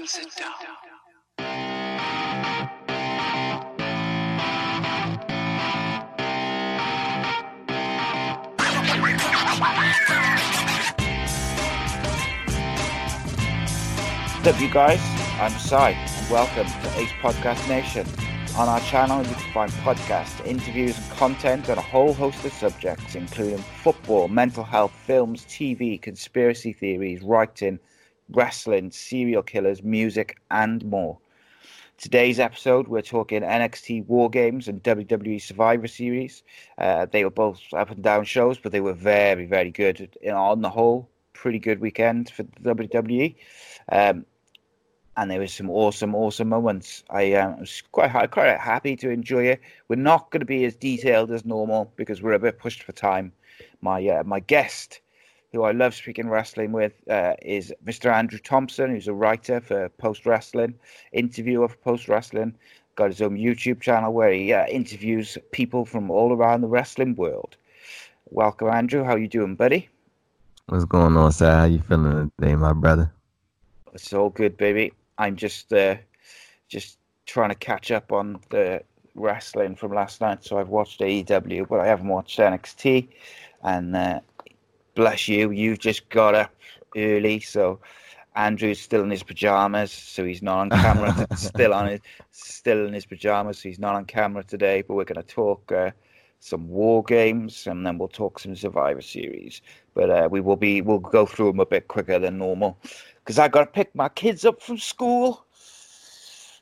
And sit down. What's up, you guys? I'm Si, and welcome to Ace Podcast Nation. On our channel, you can find podcasts, interviews, and content on a whole host of subjects, including football, mental health, films, TV, conspiracy theories, writing, wrestling, serial killers, music, and more. Today's episode, we're talking NXT War Games and WWE Survivor Series. Uh, they were both up and down shows, but they were very, very good. You know, on the whole, pretty good weekend for WWE. Um, and there was some awesome, awesome moments. I um, was quite, quite happy to enjoy it. We're not going to be as detailed as normal because we're a bit pushed for time. My uh, my guest who I love speaking wrestling with, uh, is Mr. Andrew Thompson, who's a writer for Post Wrestling, interviewer for Post Wrestling. Got his own YouTube channel where he uh, interviews people from all around the wrestling world. Welcome, Andrew. How you doing, buddy? What's going on, sir? How you feeling today, my brother? It's all good, baby. I'm just uh, just trying to catch up on the wrestling from last night. So I've watched AEW, but I haven't watched NXT. And uh, bless you, you've just got up early, so Andrew's still in his pajamas, so he's not on camera. still on his, still in his pajamas, so he's not on camera today. But we're going to talk uh, some war games, and then we'll talk some Survivor Series. But uh, we will be, we'll go through them a bit quicker than normal, because I got to pick my kids up from school.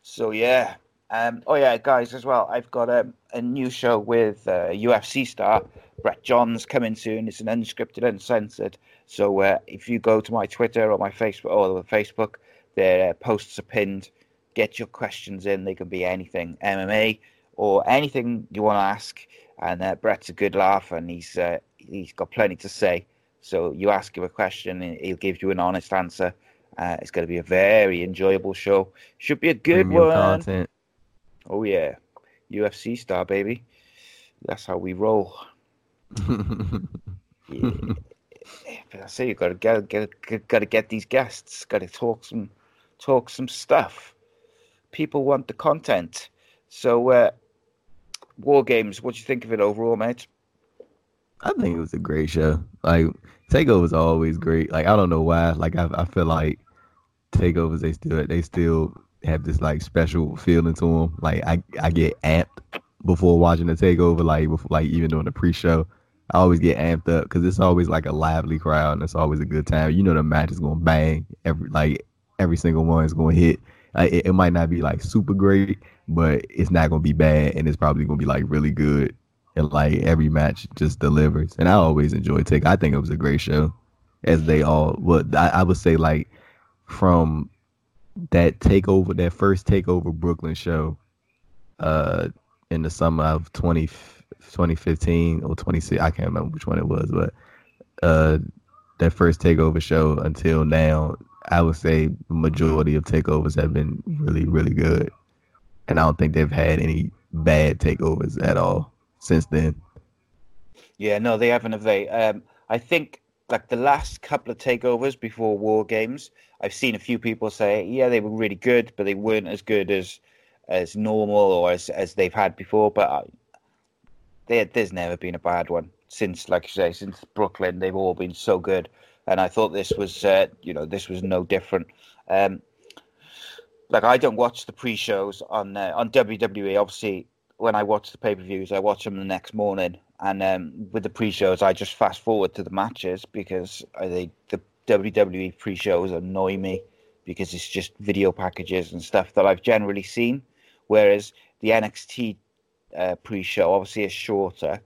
So yeah. Um, oh yeah, guys, as well. I've got a, a new show with uh, UFC star Brett Johns coming soon. It's an unscripted, uncensored. So uh, if you go to my Twitter or my Facebook or Facebook, their uh, posts are pinned. Get your questions in. They can be anything MMA or anything you want to ask. And uh, Brett's a good laugh, and he's uh, he's got plenty to say. So you ask him a question, and he'll give you an honest answer. Uh, it's going to be a very enjoyable show. Should be a good Premium one. content. Oh yeah, UFC star baby. That's how we roll. Yeah. But I say you got to get, get got to get these guests. Got to talk some talk some stuff. People want the content. So, uh, War Games. What do you think of it overall, mate? I think it was a great show. Like takeovers are always great. Like I don't know why. Like I, I feel like takeovers they still they still have this like special feeling to them. Like I I get amped before watching the takeover. Like before, like even during the pre-show, I always get amped up because it's always like a lively crowd and it's always a good time. You know the match is gonna bang every like every single one is gonna hit. Like, it, it might not be like super great, but it's not gonna be bad and it's probably gonna be like really good. And like every match just delivers. And I always enjoy take. I think it was a great show, as they all. But I, I would say like from that takeover, that first takeover Brooklyn show, uh, in the summer of 20, 2015 or 26, I can't remember which one it was, but uh, that first takeover show until now, I would say majority of takeovers have been really, really good. and I don't think they've had any bad takeovers at all since then. Yeah, no, they haven't. Have they? Um, I think like the last couple of takeovers before War Games, I've seen a few people say, yeah, they were really good, but they weren't as good as as normal or as as they've had before. But There's never been a bad one since, like you say, since Brooklyn. They've all been so good, and I thought this was, uh, you know, this was no different. Um, like I don't watch the pre-shows on uh, on WWE. Obviously, when I watch the pay-per-views, I watch them the next morning, and um, with the pre-shows, I just fast forward to the matches because the WWE pre-shows annoy me because it's just video packages and stuff that I've generally seen, whereas the NXT uh, pre-show obviously is shorter,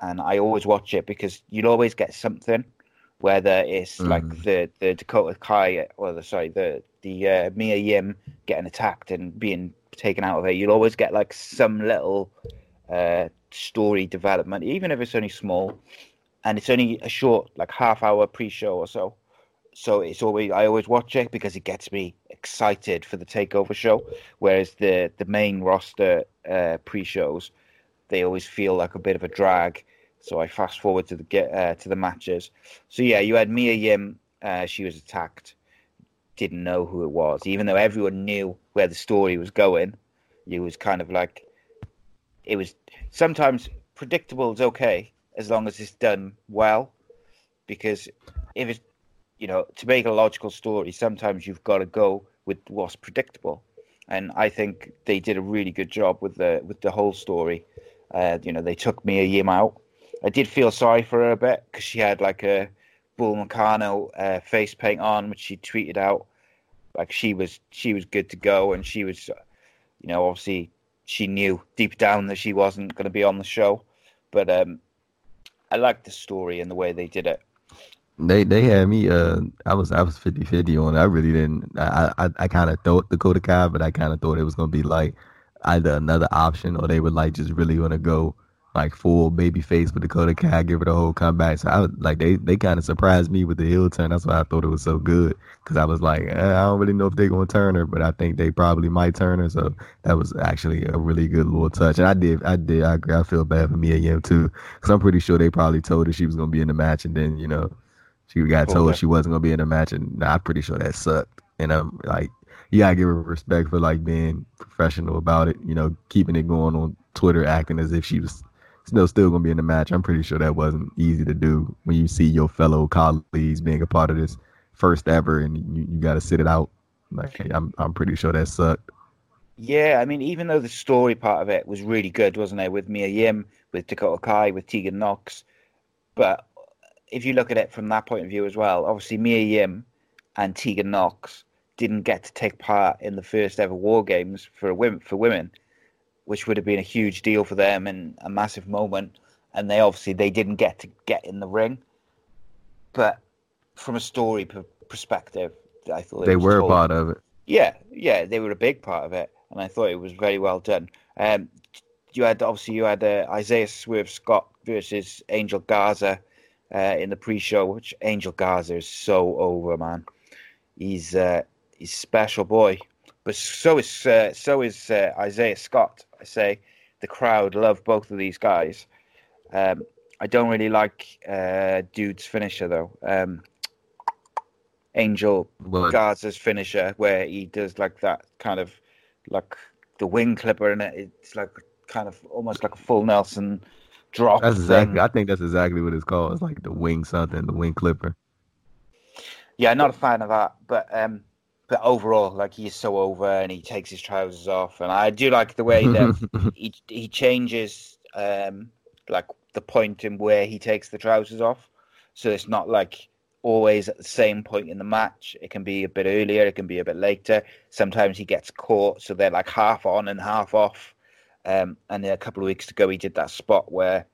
and I always watch it because you'll always get something, whether it's mm. like the the Dakota Kai or the sorry the the uh, Mia Yim getting attacked and being taken out of it. You'll always get like some little uh, story development, even if it's only small, and it's only a short like half hour pre-show or so. So it's always I always watch it because it gets me excited for the takeover show. Whereas the the main roster uh, pre-shows, they always feel like a bit of a drag. So I fast forward to the get uh, to the matches. So yeah, you had Mia Yim. Uh, she was attacked. Didn't know who it was, even though everyone knew where the story was going. It was kind of like it was sometimes predictable is okay as long as it's done well, because if it's you know to make a logical story, sometimes you've got to go with what's predictable, and I think they did a really good job with the with the whole story. Uh, you know, they took Mia Yim out. I did feel sorry for her a bit because she had like a Bull Nakano uh, face paint on, which she tweeted out. Like she was, she was good to go, and she was, you know, obviously she knew deep down that she wasn't going to be on the show. But um, I liked the story and the way they did it. They they had me. Uh, I was I was 50-50 on it. I really didn't. I I, I kind of thought Dakota Kai, but I kind of thought it was gonna be like either another option or they would like just really want to go like full baby face with Dakota Kai, give her the whole comeback. So I was like, they they kind of surprised me with the heel turn. That's why I thought it was so good because I was like, eh, I don't really know if they're gonna turn her, but I think they probably might turn her. So that was actually a really good little touch. And I did, I did, I. I feel bad for Mia Yim too because I'm pretty sure they probably told her she was gonna be in the match, and then you know she got told okay. she wasn't gonna be in the match, and nah, I'm pretty sure that sucked. And I'm like, you gotta give her respect for like being professional about it. You know, keeping it going on Twitter, acting as if she was still still gonna be in the match. I'm pretty sure that wasn't easy to do when you see your fellow colleagues being a part of this first ever, and you, you got to sit it out. Like I'm I'm pretty sure that sucked. Yeah, I mean, even though the story part of it was really good, wasn't it, with Mia Yim, with Dakota Kai, with Tegan Nox, but if you look at it from that point of view as well, obviously Mia Yim and Tegan Nox didn't get to take part in the first ever War Games for women for women which would have been a huge deal for them and a massive moment. And they obviously they didn't get to get in the ring, but from a story perspective, I thought they were told, a part of it. Yeah, yeah, they were a big part of it, and I thought it was very well done. Um, you had obviously you had uh, Isaiah Swerve Scott versus Angel Garza uh, in the pre-show, which Angel Garza is so over, man. He's uh, he's special boy, but so is uh, so is uh, Isaiah Scott. I say the crowd love both of these guys. Um, I don't really like uh, Dude's finisher though. Um, Angel? Garza's finisher, where he does like that kind of like the wing clipper, and it. it's like kind of almost like a full Nelson That's exactly. I think that's exactly what it's called. It's like the wing something, the wing clipper. Yeah, not a fan of that, but um, but overall, like he's so over and he takes his trousers off, and I do like the way that he he changes um like the point in where he takes the trousers off, so it's not like always at the same point in the match. It can be a bit earlier, it can be a bit later. Sometimes he gets caught, so they're like half on and half off. Um, and a couple of weeks ago, he did that spot where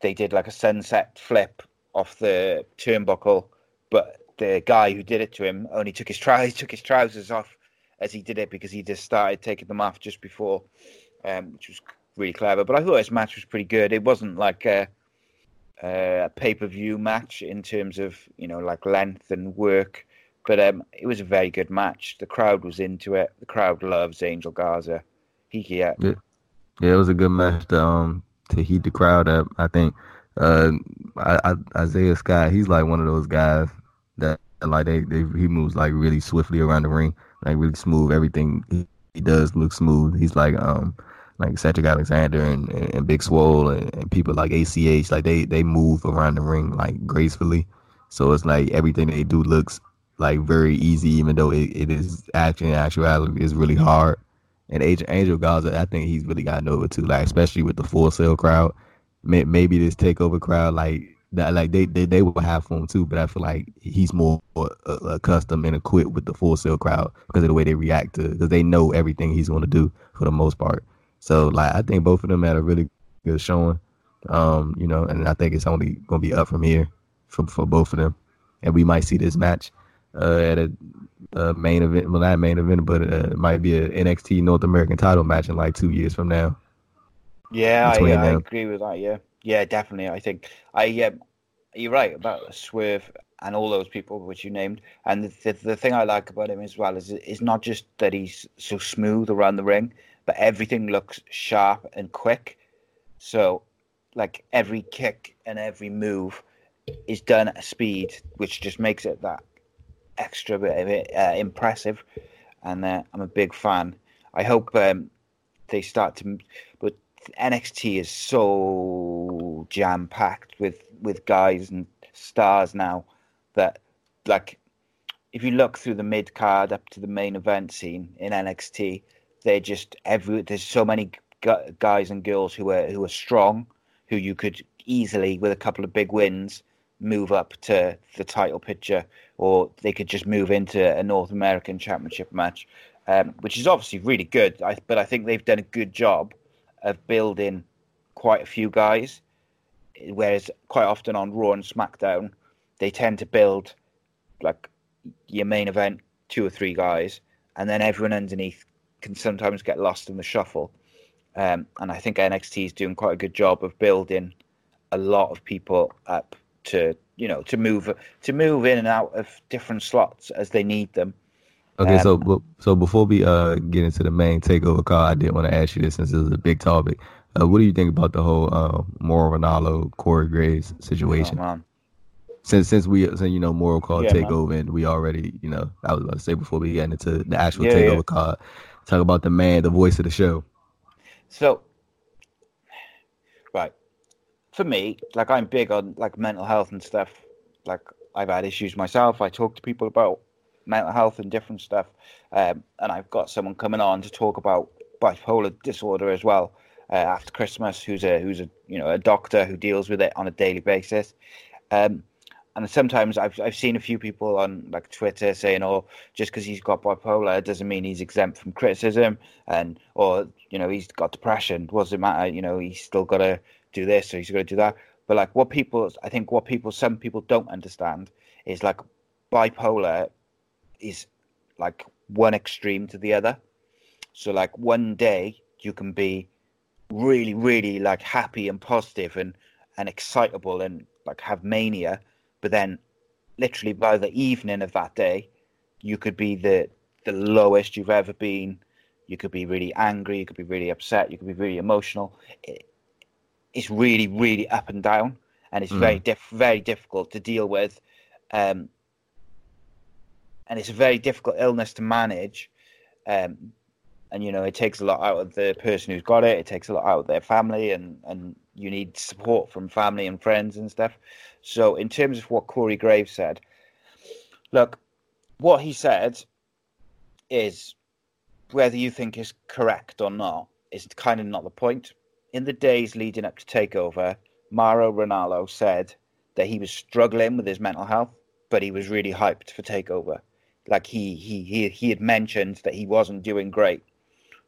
they did like a sunset flip off the turnbuckle, but the guy who did it to him only took his he took his trousers off as he did it because he just started taking them off just before, um, which was really clever. But I thought his match was pretty good. It wasn't like a, a pay per view match in terms of you know like length and work, but um, it was a very good match. The crowd was into it. The crowd loves Angel Garza. Yeah, yeah, it was a good match to um to heat the crowd up. I think uh I, I, Isaiah Scott, he's like one of those guys that like they, they he moves like really swiftly around the ring, like really smooth. Everything he, he does looks smooth. He's like um like Cedric Alexander and, and, and Big Swole and, and people like ACH, like they they move around the ring like gracefully. So it's like everything they do looks like very easy, even though it, it is actually in actuality is really hard. And Angel, Angel Garza, I think he's really gotten over too, like especially with the Full Sail crowd. May, maybe this takeover crowd, like that, like they, they they will have fun too. But I feel like he's more uh, accustomed and equipped with the Full Sail crowd because of the way they react to, because they know everything he's going to do for the most part. So like I think both of them had a really good showing. Um, you know, and I think it's only going to be up from here for for both of them, and we might see this match uh, at a, a, main event. Well, not main event, but uh, it might be a NXT North American title match in like two years from now. Yeah, I, I, agree with that. Yeah, yeah, definitely. I think I yeah, you're right about Swerve and all those people which you named. And the, the, the thing I like about him as well is is not just that he's so smooth around the ring, but everything looks sharp and quick. So, like every kick and every move is done at speed, which just makes it that extra bit of it uh, impressive. And uh, I'm a big fan. I hope um, they start to, but NXT is so jam packed with with guys and stars now that like if you look through the mid card up to the main event scene in NXT, they're just every there's so many guys and girls who are who are strong, who you could easily with a couple of big wins move up to the title picture, or they could just move into a North American Championship match, um, which is obviously really good. I, but I think they've done a good job of building quite a few guys, whereas quite often on Raw and SmackDown, they tend to build like your main event two or three guys, and then everyone underneath can sometimes get lost in the shuffle. Um, and I think NXT is doing quite a good job of building a lot of people up to you know to move to move in and out of different slots as they need them. Okay, um, so so before we uh get into the main takeover call, I did want to ask you this since this is a big topic. Uh, what do you think about the whole uh, Mauro Ranallo Corey Graves situation? Oh, since since we since you know Mauro called yeah, takeover man. and we already you know I was about to say before we get into the actual yeah, takeover yeah. call, talk about the man, the voice of the show. So, for me, like I'm big on like mental health and stuff. Like I've had issues myself. I talk to people about mental health and different stuff, um, and I've got someone coming on to talk about bipolar disorder as well uh, after Christmas. Who's a who's a you know a doctor who deals with it on a daily basis. Um, and sometimes I've I've seen a few people on like Twitter saying, "Oh, just because he's got bipolar doesn't mean he's exempt from criticism," and or you know he's got depression. Does it matter? You know he's still got to do this or he's going to do that. But like what people, I think what people, some people don't understand is like bipolar is like one extreme to the other. So like one day you can be really, really like happy and positive and and excitable and like have mania, but then literally by the evening of that day, you could be the the lowest you've ever been. You could be really angry. You could be really upset. You could be really emotional. It, it's really, really up and down, and it's mm. very diff- very difficult to deal with. Um, and it's a very difficult illness to manage. Um, and you know, it takes a lot out of the person who's got it. It takes a lot out of their family, and and you need support from family and friends and stuff. So, in terms of what Corey Graves said, look, what he said is whether you think is correct or not is kind of not the point in the days leading up to takeover, Mauro Ranallo said that he was struggling with his mental health, but he was really hyped for takeover. Like he he he he had mentioned that he wasn't doing great.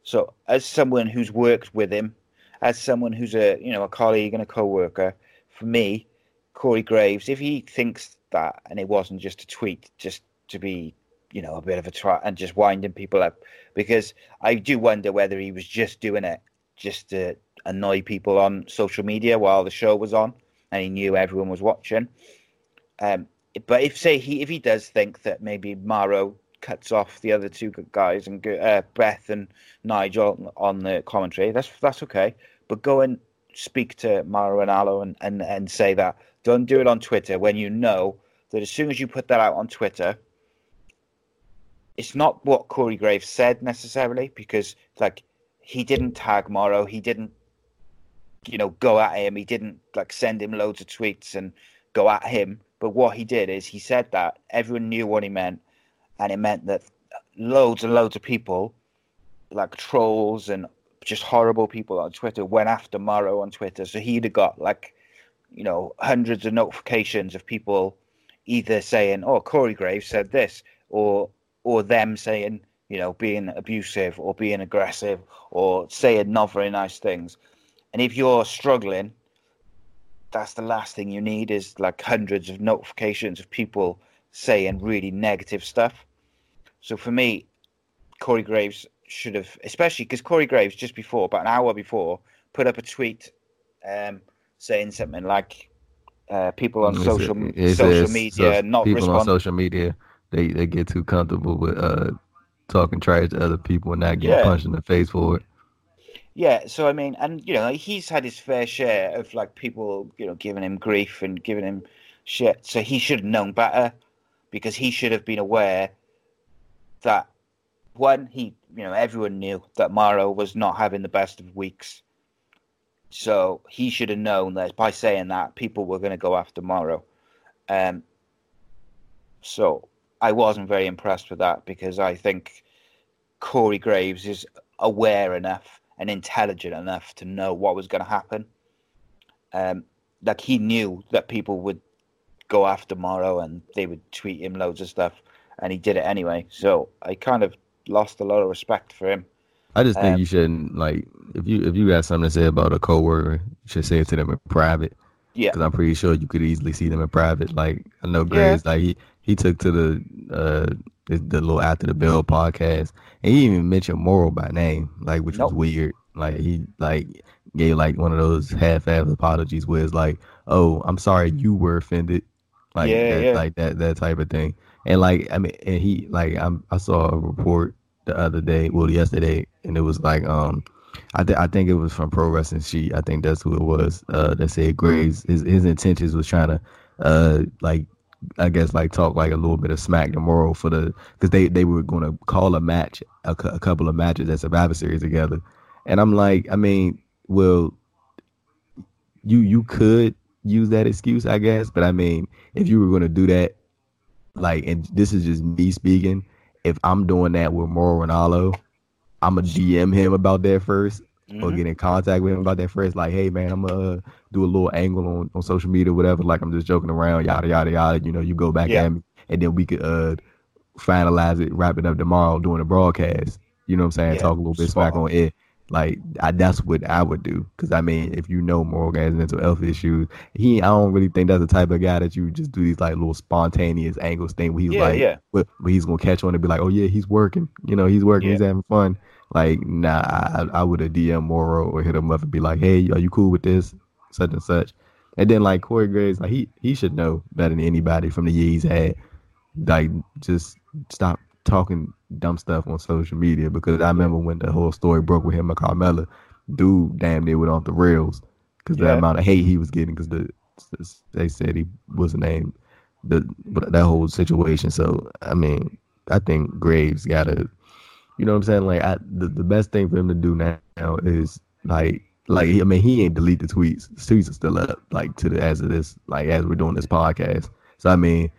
So as someone who's worked with him, as someone who's a you know a colleague and a co-worker, for me, Corey Graves, if he thinks that and it wasn't just a tweet, just to be you know a bit of a try and just winding people up, because I do wonder whether he was just doing it just to annoy people on social media while the show was on, and he knew everyone was watching. Um, but if say he if he does think that maybe Mauro cuts off the other two guys and uh, Beth and Nigel on the commentary. That's that's okay, but go and speak to Mauro Ranallo and, and and say that. Don't do it on Twitter when you know that as soon as you put that out on Twitter, it's not what Corey Graves said necessarily because like he didn't tag Mauro, he didn't you know go at him, he didn't like send him loads of tweets and go at him. But what he did is he said that everyone knew what he meant, and it meant that loads and loads of people, like trolls and just horrible people on Twitter, went after Mauro on Twitter. So he'd have got like, you know, hundreds of notifications of people either saying, "Oh, Corey Graves said this," or or them saying, you know, being abusive or being aggressive or saying not very nice things. And if you're struggling, that's the last thing you need is like hundreds of notifications of people saying really negative stuff. So for me, Corey Graves should have, especially because Corey Graves just before, about an hour before, put up a tweet um, saying something like, uh, "People on social social media so not people respond- on social media they they get too comfortable with uh talking trash to other people and not getting Yeah. punched in the face for it. Yeah, so I mean, and you know, he's had his fair share of like people, you know, giving him grief and giving him shit. So he should have known better because he should have been aware that one, he, you know, everyone knew that Mauro was not having the best of weeks. So he should have known that by saying that, people were going to go after Mauro. Um, so I wasn't very impressed with that because I think Corey Graves is aware enough and intelligent enough to know what was going to happen. Um, like he knew that people would go after Mauro and they would tweet him loads of stuff, and he did it anyway. So I kind of lost a lot of respect for him. I just think Um, you shouldn't like if you if you got something to say about a coworker, you should say it to them in private. Yeah. because I'm pretty sure you could easily see them in private. Like I know Graves, like he he took to the uh the, the little after the bell podcast, and he even mentioned Mauro by name, like which Nope. was weird. Like he like gave like one of those half-ass apologies where it's like, oh, I'm sorry you were offended, like Yeah, that, yeah. like that that type of thing. And like I mean, and he like I'm I saw a report the other day, well yesterday, and it was like um. I, th- I think it was from Pro Wrestling Sheet. I think that's who it was. Uh, that said Graves his his intentions was trying to, uh, like I guess like talk like a little bit of smack tomorrow for the because they they were going to call a match a, a couple of matches at Survivor Series together, and I'm like I mean well, you you could use that excuse I guess, but I mean if you were going to do that, like and this is just me speaking, if I'm doing that with Mauro Ranallo, I'm gonna DM him about that first or Mhm. get in contact with him about that first. Like, hey man, I'm gonna uh, do a little angle on, on social media, whatever. Like I'm just joking around, yada yada yada. You know, you go back Yeah. at me, and then we could uh finalize it, wrap it up tomorrow during the broadcast. You know what I'm saying? Yeah, Talk a little bit spot smack on. on it. Like I, that's what I would do. Cause I mean, if you know Morgan has mental health issues, he I don't really think that's the type of guy that you just do these like little spontaneous angles thing where he's Yeah, like, yeah. But, but he's gonna catch on and be like, oh yeah, he's working. You know, he's working. Yeah. He's having fun. Like, nah, I, I would have DM Mauro or hit him up and be like, hey, are you cool with this? Such and such. And then like Corey Graves, like he he should know better than anybody from the year he's had. Like, just stop talking dumb stuff on social media because I remember when the whole story broke with him and Carmella, dude damn near went off the rails because the amount of hate he was getting because the they said he was named the but that whole situation. So I mean, I think Graves gotta, you know what I'm saying? Like I, the the best thing for him to do now is like like I mean he ain't delete the tweets. The tweets are still up like to the as of this like as we're doing this podcast. So I mean,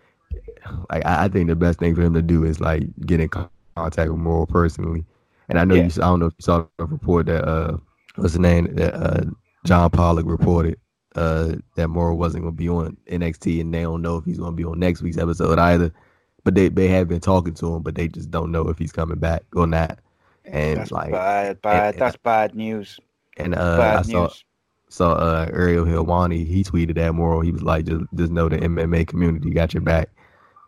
like I, I think the best thing for him to do is like get in contact with Mauro personally. And I know Yeah. you. I don't know if you saw the report that uh what's the name that uh John Pollock reported uh that Mauro wasn't going to be on NXT and they don't know if he's going to be on next week's episode either. But they they have been talking to him, but they just don't know if he's coming back or not. And That's like bad, bad. and- That's bad news. and uh bad I saw news. saw uh Ariel Helwani, he tweeted that Mauro. He was like, just just know the MMA community got your back,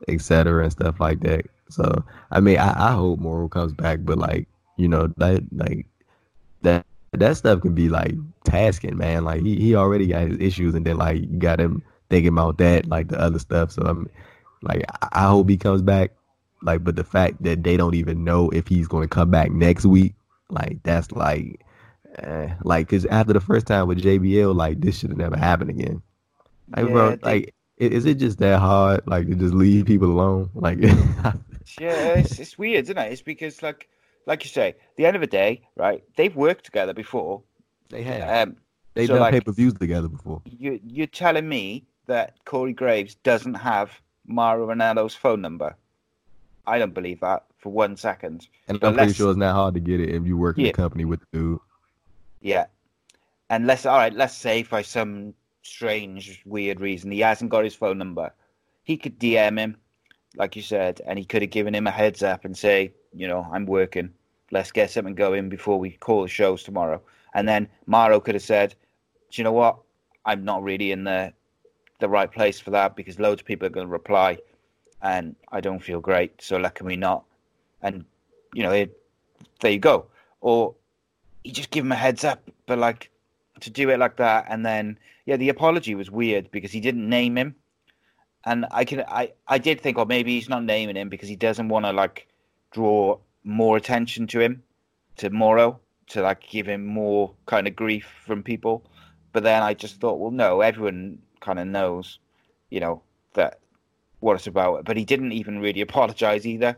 etc. and stuff like that. So I mean, I, I hope Mauro comes back, but like you know that like that that stuff can be like tasking, man. Like he he already got his issues, and then like you got him thinking about that, like the other stuff. So I'm like, I, I hope he comes back. like, but the fact that they don't even know if he's going to come back next week, like that's like, eh, like, cause after the first time with JBL, like this should have never happened again. Like, Yeah, bro, like, is it just that hard, like, to just leave people alone? Like, Yeah, it's, it's weird, isn't it? It's because, like, like you say, the end of the day, right? They've worked together before. they have, Um, they so, done like- pay per views together before. you you're telling me that Corey Graves doesn't have Mauro Ranallo's phone number? I don't believe that for one second. And But I'm pretty sure it's not hard to get it if you work in Yeah. a company with the dude. Yeah. And let's all right, let's say for some strange, weird reason he hasn't got his phone number. He could DM him, like you said, and he could have given him a heads up and say, you know, I'm working. Let's get something going before we call the shows tomorrow. And then Mauro could have said, Do you know what? I'm not really in the the right place for that because loads of people are gonna reply and I don't feel great, so let can we not? And you know, it, there you go. Or you just give him a heads up, but like to do it like that, and then yeah, the apology was weird because he didn't name him, and I can I I did think, well, maybe he's not naming him because he doesn't want to like draw more attention to him, to Mauro, to like give him more kind of grief from people. But then I just thought, well, no, everyone kind of knows, you know, that what it's about. But he didn't even really apologize either.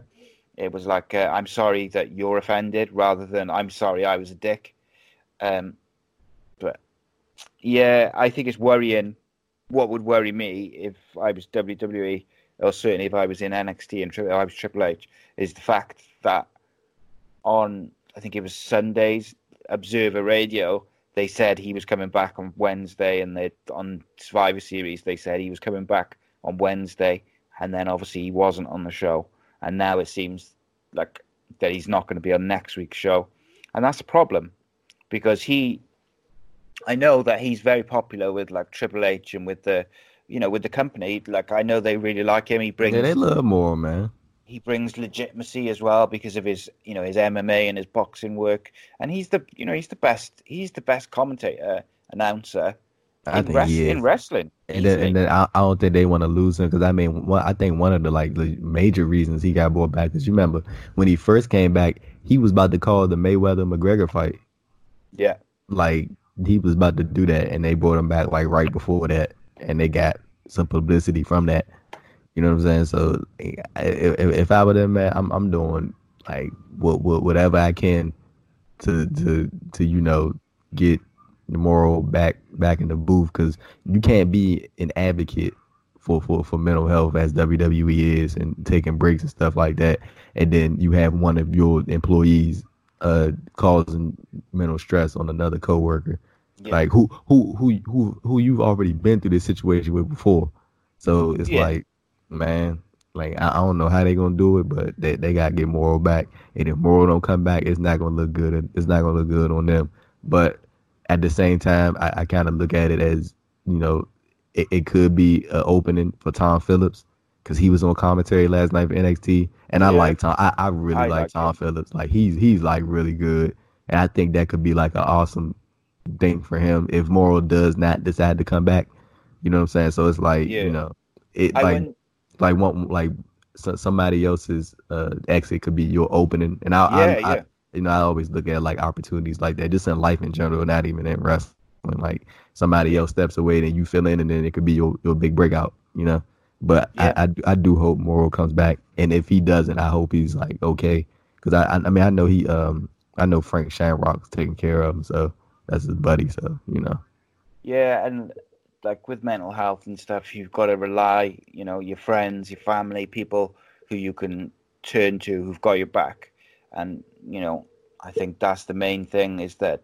It was like, uh, I'm sorry that you're offended, rather than I'm sorry I was a dick. Um, but yeah, I think it's worrying. What would worry me if I was WWE, or certainly if I was in NXT and Tri- I was Triple H, is the fact that on I think it was Sunday's Observer Radio, they said he was coming back on Wednesday, and they on Survivor Series they said he was coming back on Wednesday, and then obviously he wasn't on the show, and now it seems like that he's not going to be on next week's show, and that's a problem because he, I know that he's very popular with like Triple H and with the, you know, with the company. Like I know they really like him. He brings Yeah, they love Mauro, man. he brings legitimacy as well because of his you know his MMA and his boxing work and he's the you know he's the best he's the best commentator announcer I in, think he is. in wrestling And then, and then I, I don't think they want to lose him because I mean, one, I think one of the like the major reasons he got brought back is you remember when he first came back, he was about to call the Mayweather McGregor fight. yeah Like he was about to do that, and they brought him back like right before that, and they got some publicity from that. You know what I'm saying? So if, if I were them, man, I'm I'm doing like what, what whatever I can to to to you know get the moral back back in the booth because you can't be an advocate for, for for mental health as WWE is and taking breaks and stuff like that, and then you have one of your employees uh causing mental stress on another coworker, Yeah. like who who who who who you've already been through this situation with before. So it's Yeah. like, man, like I, I don't know how they're gonna do it, but they, they gotta get Mauro back. And if Mauro don't come back, it's not gonna look good. It's not gonna look good on them. But at the same time, I, I kind of look at it as you know, it, it could be an opening for Tom Phillips because he was on commentary last night for NXT, and I like Tom. I, I really I like, like Tom him. Phillips. Like he's he's like really good, and I think that could be like an awesome thing for him if Mauro does not decide to come back. You know what I'm saying? So it's like Yeah. you know, it I like wouldn't like one like so, somebody else's uh exit could be your opening, and I, yeah I, I yeah you know I always look at like opportunities like that, just in life in general, not even in wrestling. Like somebody else steps away, and you fill in, and then it could be your, your big breakout, you know. But Yeah. I, I I do hope Mauro comes back, and if he doesn't, I hope he's like okay, because I I I mean I know he um I know Frank Shamrock's taking care of him, so that's his buddy, so you know. yeah and like with mental health and stuff you've got to rely you know your friends your family people who you can turn to who've got your back. And you know i think that's the main thing is that,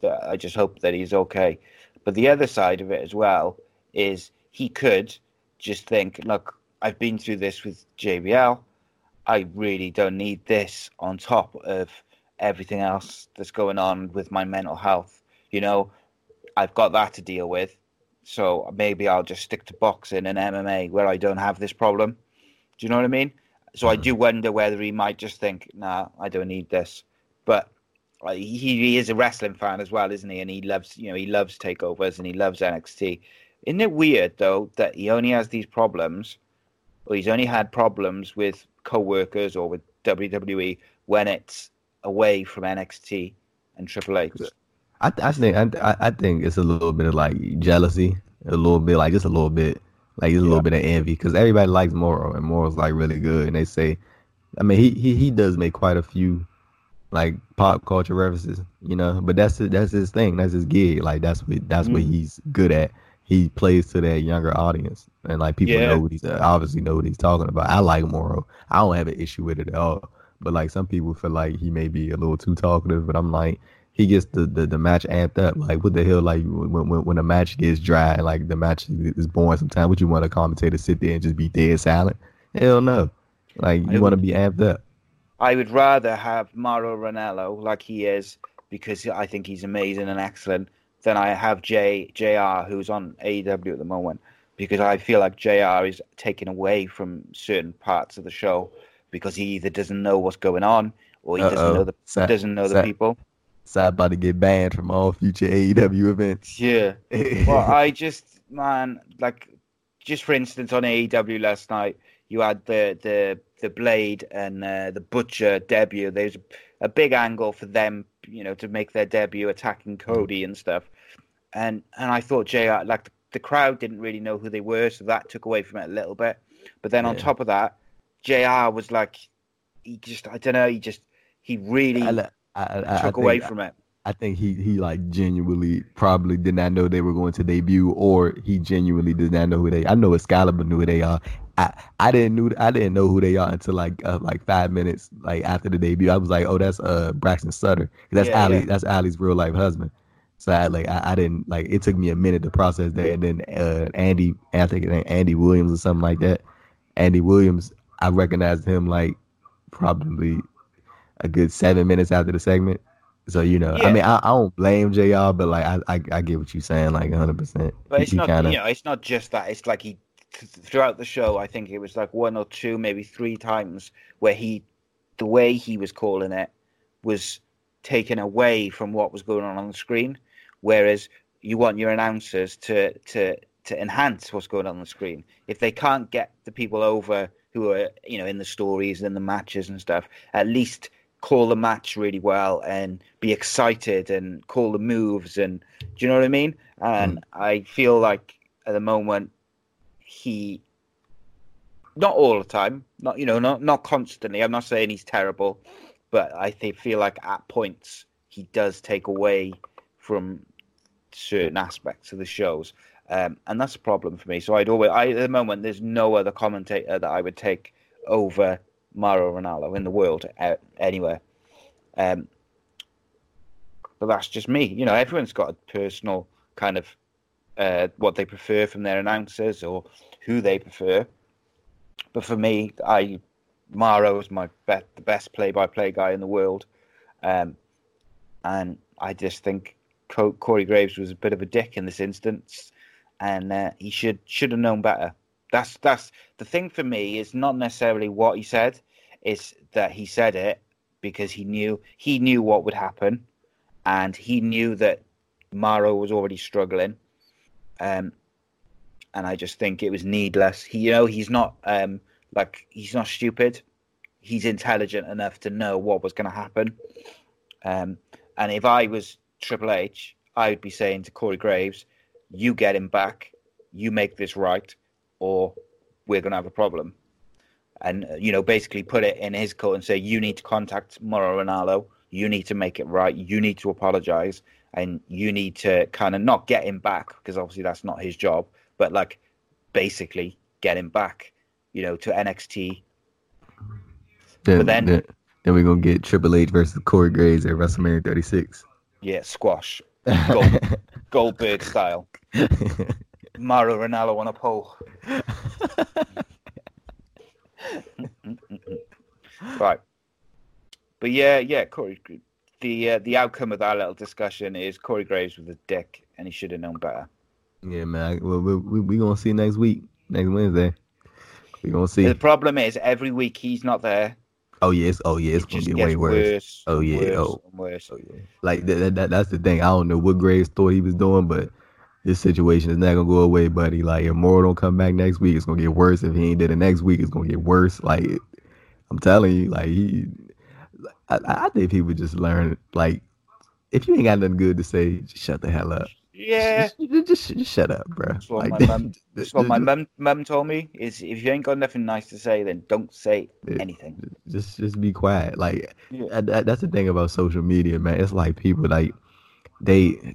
that i just hope that he's okay. But the other side of it as well is he could just think look i've been through this with jbl i really don't need this on top of everything else that's going on with my mental health you know i've got that to deal with so maybe I'll just stick to boxing and MMA where I don't have this problem. Do you know what I mean? So I do mm-hmm. wonder whether he might just think, "Nah, I don't need this." But he, he is a wrestling fan as well, isn't he? And he loves, you know, he loves takeovers and he loves NXT. Isn't it weird though that he only has these problems, or he's only had problems with co-workers or with WWE when it's away from NXT and Triple H. I, I think I, I think it's a little bit of like jealousy, a little bit like just a little bit like just a little bit of envy because everybody likes Mauro and Mauro's like really good and they say, I mean he he he does make quite a few like pop culture references, you know, but that's that's his thing, that's his gig, like that's what that's what Mm. he's good at. He plays to that younger audience and like people Yeah. know what he's obviously know what he's talking about. I like Mauro, I don't have an issue with it at all, but like some people feel like he may be a little too talkative, but I'm like he gets the, the, the match amped up. Like what the hell? Like when when when a match gets dry, like the match is boring. Sometimes, would you want a commentator to sit there and just be dead silent? Hell no. Like you want to be amped up. I would rather have Mauro Ranallo like he is because I think he's amazing and excellent than I have J JR who's on AEW at the moment because I feel like JR is taken away from certain parts of the show because he either doesn't know what's going on or he doesn't know the Sa- doesn't know the sa- people. I'm about to get banned from all future AEW events. Yeah. well, I just man, like, just for instance, on AEW last night, you had the the the Blade and uh, the Butcher debut. There's a big angle for them, you know, to make their debut attacking Cody and stuff. And and I thought Jr. like the, the crowd didn't really know who they were, so that took away from it a little bit. But then on top of that, Jr. was like, he just I don't know, he just he really I, I, I, took away from it. I think he he like genuinely probably did not know they were going to debut, or he genuinely did not know who they. I know Excalibur knew who they are. I, I didn't knew I didn't know who they are until like uh, like five minutes like after the debut. I was like, oh, that's uh Braxton Sutter. That's Yeah, Allie. yeah. That's Allie's real life husband. So I like I, I didn't like it took me a minute to process that. And then uh Andy, I think Andy Williams or something like that. Andy Williams, I recognized him like probably a good seven minutes after the segment. So you know, Yeah. I mean, I, I don't blame Jr. But like, I I, I get what you're saying, like 100. percent But it's not, kinda, you know, it's not just that. It's like he throughout the show. I think it was like one or two, maybe three times where he, the way he was calling it, was taken away from what was going on on the screen. Whereas you want your announcers to to to enhance what's going on on the screen. If they can't get the people over who are you know in the stories and the matches and stuff, at least call the match really well and be excited and call the moves and do you know what I mean? And hmm. I feel like at the moment he not all the time, not you know, not not constantly. I'm not saying he's terrible, but I think feel like at points he does take away from certain aspects of the shows. Um, and that's a problem for me. So I'd always, I, at the moment, there's no other commentator that I would take over Mauro Ranallo in the world uh, anywhere. Um, but that's just me. You know, everyone's got a personal kind of uh, what they prefer from their announcers or who they prefer. But for me, I Mauro is my be- the best play-by-play guy in the world, um, and I just think Co- Corey Graves was a bit of a dick in this instance, and uh, he should should have known better. That's that's the thing for me. Is not necessarily what he said, is that he said it because he knew he knew what would happen, and he knew that Mauro was already struggling. Um, and I just think it was needless. He, you know, he's not um like he's not stupid. He's intelligent enough to know what was going to happen. Um, and if I was Triple H, I would be saying to Corey Graves, "You get him back. You make this right, or we're going to have a problem." And uh, you know, basically put it in his court and say, "You need to contact Mauro Ranallo. You need to make it right. You need to apologize, and you need to kind of not get him back because obviously that's not his job, but like basically get him back, you know, to NXT. Then, But then- then, then we're gonna get Triple H versus Corey Graves at WrestleMania 36. Yeah, squash, Gold, Goldberg style. Mauro Ranallo on a pole. right. But yeah, yeah, Corey. The uh, the outcome of that little discussion is Corey Graves with a dick, and he should have known better. yeah, man. Well, we we, we gonna see next week, next Wednesday. We're gonna see. The problem is every week he's not there. Oh yes, oh yeah, it's oh, it gonna get way worse. worse. Oh, yeah, worse oh. worse. Oh, like that, that, that, that's the thing. I don't know what Graves thought he was doing, but this situation is not gonna go away, buddy. Like if Mauro don't come back next week, it's gonna get worse. If he ain't did it next week, it's gonna get worse. Like I'm telling you, like he, I, I think people just learn like if you ain't got nothing good to say, just shut the hell up. Yeah. Just, just, just, just shut up, bro. That's what Like, my mum. That's what my just- mum mum told me. Is if you ain't got nothing nice to say, then don't say Yeah. anything. just just be quiet. Like Yeah. that, that- that's the thing about social media, man. It's like people like they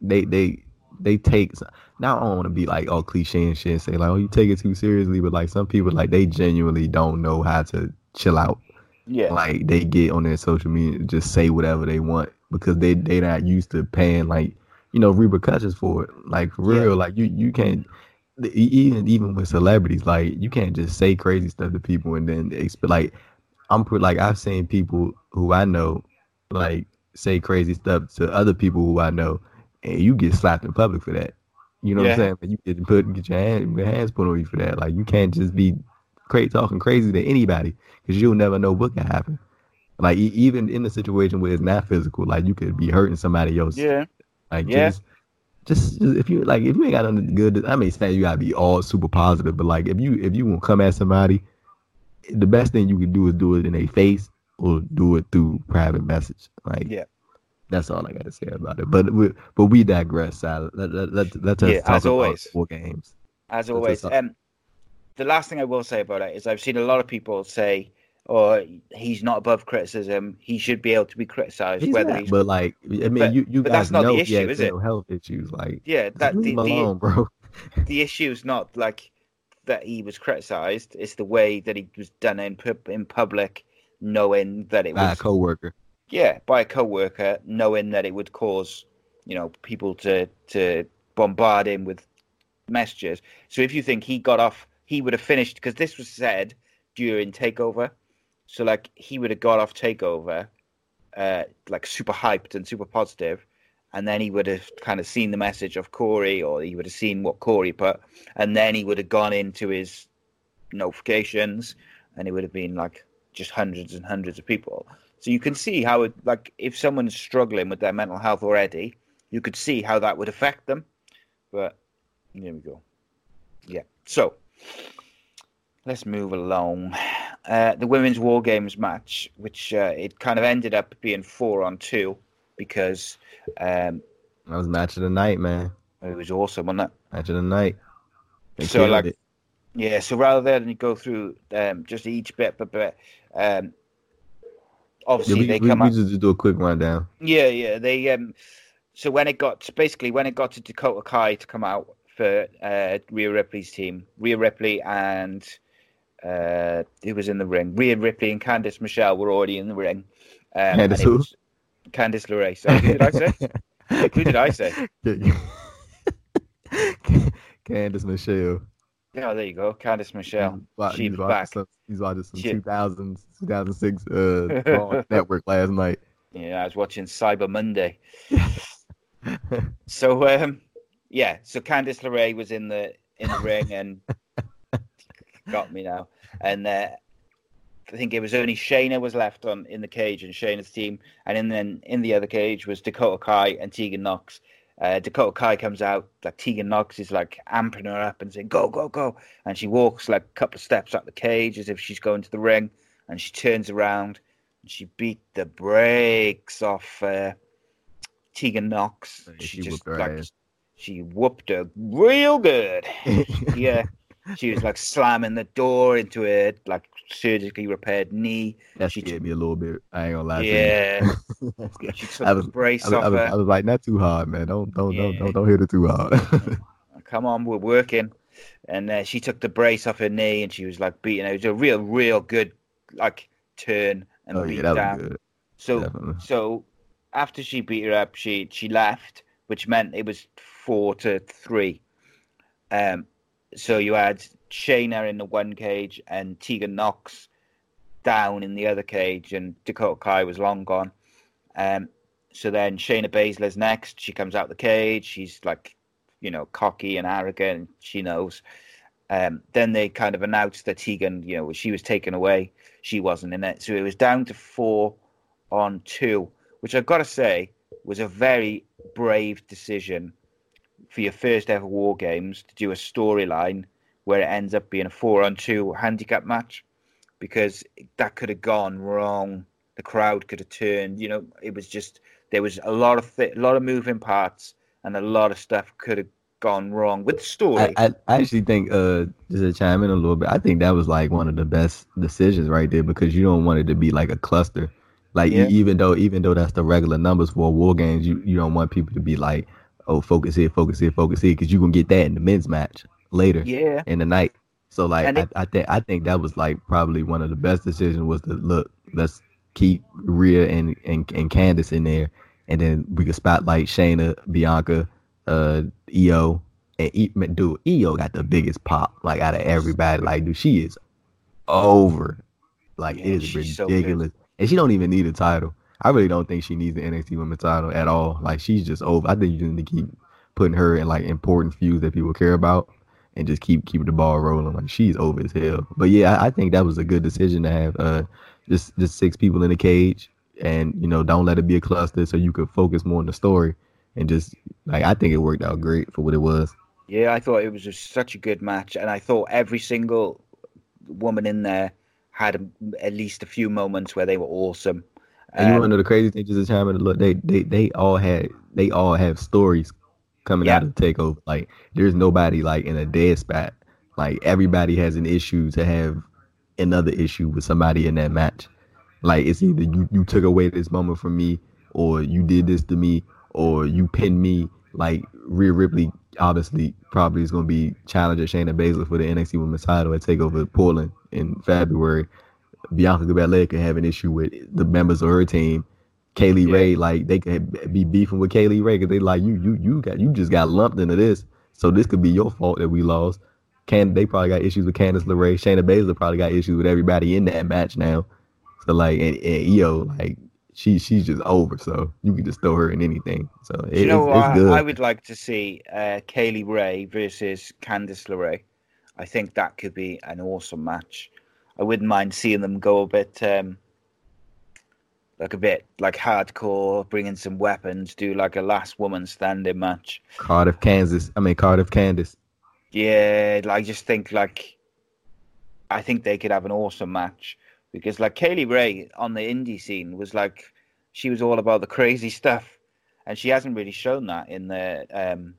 they they they take. Now I don't want to be like all cliche and shit and say like, oh, you take it too seriously, but like some people like they genuinely don't know how to chill out. Yeah. Like they get on their social media and just say whatever they want because they they not used to paying like you know repercussions for it. Like for Yeah. real, like you you can't even even with celebrities, like you can't just say crazy stuff to people and then expect like I'm like I've seen people who I know like say crazy stuff to other people who I know, and you get slapped in public for that. You know what I'm saying? Like, you get put get your hand your hands put on you for that. Like you can't just be crazy talking crazy to anybody because you'll never know what can happen. Like e- even in the situation where it's not physical, like you could be hurting somebody else. Yeah. Like Yeah. just, just, just if you like if you ain't got nothing good, I mean, say you gotta be all super positive, but like if you if you want to come at somebody, the best thing you can do is do it in a face or do it through private message. Like Yeah. That's all I got to say about it. But we but we digress. Sal. Let, let, let, let us Yeah, talk as about always. war games. As always. up. Um, the last thing I will say about it is I've seen a lot of people say, "Oh, he's not above criticism. He should be able to be criticized. He's whether not, he's but like I mean, but- you you but guys that's not know he issue, has is it? mental health issues. Like yeah, that leave the, the, alone, bro. the issue is not like that he was criticised. It's the way that he was done in pub- in public, knowing that it was By a was coworker. yeah by a co-worker, knowing that it would cause you know people to to bombard him with messages. So if you think he got off, he would have finished because this was said during Takeover. So like he would have got off Takeover, uh, like super hyped and super positive, and then he would have kind of seen the message of Corey, or he would have seen what Corey put, and then he would have gone into his notifications, and it would have been like just hundreds and hundreds of people. So you can see how it like if someone's struggling with their mental health already, you could see how that would affect them. But here we go. Yeah. So let's move along. Uh, the women's war games match, which uh, it kind of ended up being four on two because um, That was match of the night, man. it was awesome, wasn't it? Match of the night. They So, like, it. Yeah, so rather than go through um, just each bit, but, bit, um, Yeah, obviously we, they we, come we up. just do a quick rundown. Yeah, yeah. They um, so when it got basically when it got to Dakota Kai to come out for uh, Rhea Ripley's team, Rhea Ripley and uh, who was in the ring? Rhea Ripley and Candice Michelle were already in the ring. Um, and Candice it who? Candice LeRae. Sorry, who did I say? Who did I say? Candice Michelle. Oh, there you go, Candice Michelle. Wa- She's he's back. Some, he's watching some She- 2000, 2006 uh, network last night. Yeah, I was watching Cyber Monday. So um, yeah, so Candice LeRae was in the in the ring and got me now. And uh, I think it was only Shayna was left on in the cage and Shayna's team, and in then in the other cage was Dakota Kai and Tegan Nox. Uh, Dakota Kai comes out like Tegan Nox is like amping her up and saying go go go, and she walks like a couple of steps out the cage as if she's going to the ring, and she turns around and she beat the brakes off uh, Tegan Nox. She she just like she whooped her real good. yeah, she was like slamming the door into a like surgically repaired knee. That She scared me a little bit. I ain't gonna lie. Yeah, to you. That she took I was, the brace I was, I off was, her. I was like, not too hard, man. Don't don't don't don't, don't hit it too hard. come on, we're working. And uh, she took the brace off her knee and she was like beating her. It was a real, real good like turn and oh beat yeah, that down. So, Definitely. so after she beat her up, she she left, which meant it was four to three. Um, so you had Shayna in the one cage and Tegan Nox down in the other cage, and Dakota Kai was long gone. Um, so then Shayna Baszler's next. She comes out the cage. She's like, you know, cocky and arrogant. She knows. Um, then they kind of announced that Tegan, you know, she was taken away. She wasn't in it. So it was down to four on two, which I've got to say was a very brave decision for your first ever War Games to do a storyline where it ends up being a four on two handicap match. because that could have gone wrong. The crowd could have turned. You know, it was just there was a lot of th- a lot of moving parts and a lot of stuff could have gone wrong with the story. I, I, I actually think uh just to chime in a little bit, I think that was like one of the best decisions right there because you don't want it to be like a cluster. Like Yeah. even though even though that's the regular numbers for war games, you, you don't want people to be like, oh focus here, focus here, focus here, because you gonna get that in the men's match later yeah, in the night. So like And I, it- I think I think that was like probably one of the best decisions was to look, let's keep Rhea and, and and Candice in there and then we could spotlight Shayna, Bianca, uh Io and e, dude, Io got the biggest pop like out of everybody. Like dude, she is over. Like Yeah, it is she's so ridiculous. and she don't even need a title. I really don't think she needs the NXT women's title at all. Like she's just over. I think you just need to keep putting her in like important feuds that people care about and just keep keep the ball rolling. Like she's over as hell. But yeah, I, I think that was a good decision to have uh just just six people in the cage and you know don't let it be a cluster so you could focus more on the story and just like I think it worked out great for what it was. yeah. I thought it was just such a good match, and I thought every single woman in there had a, at least a few moments where they were awesome. And you want to know the crazy thing? Just to chime in, look, they they they all had they all have stories coming out of the takeover. Like there's nobody like in a dead spot. Like everybody has an issue to have another issue with somebody in that match. Like it's either you you took away this moment from me, or you did this to me, or you pinned me. Like Rhea Ripley obviously probably is going to be challenging Shayna Baszler for the NXT Women's Title at Takeover Portland in February. Bianca Belair could have an issue with the members of her team. Kay Lee Yeah. Ray, like they could be beefing with Kay Lee Ray because they like you, you, you got, you just got lumped into this. So this could be your fault that we lost. Can they probably got issues with Candice LeRae? Shayna Baszler probably got issues with everybody in that match now. So like, and, and Io, like she, she's just over. So you can just throw her in anything. So it, you know it's, what? it's good. I would like to see uh, Kay Lee Ray versus Candice LeRae. I think that could be an awesome match. I wouldn't mind seeing them go a bit, um, like a bit like hardcore, bring in some weapons, do like a last woman standing match. Cardiff, Kansas. I mean Cardiff, Kansas. Yeah, I just think like I think they could have an awesome match because like Kay Lee Ray on the indie scene was like she was all about the crazy stuff, and she hasn't really shown that in the um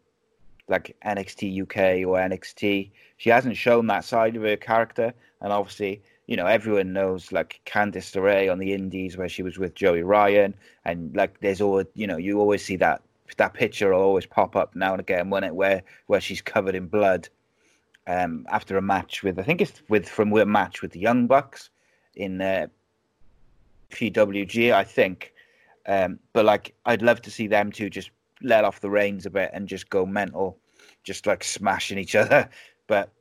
like NXT UK or NXT. She hasn't shown that side of her character, and obviously. You know, everyone knows like Candice LeRae on the Indies where she was with Joey Ryan, and like there's always, you know, you always see that that picture will always pop up now and again when it where where she's covered in blood um, after a match with I think it's with from a match with the Young Bucks in uh, PWG I think, um, but like I'd love to see them two just let off the reins a bit and just go mental, just like smashing each other. But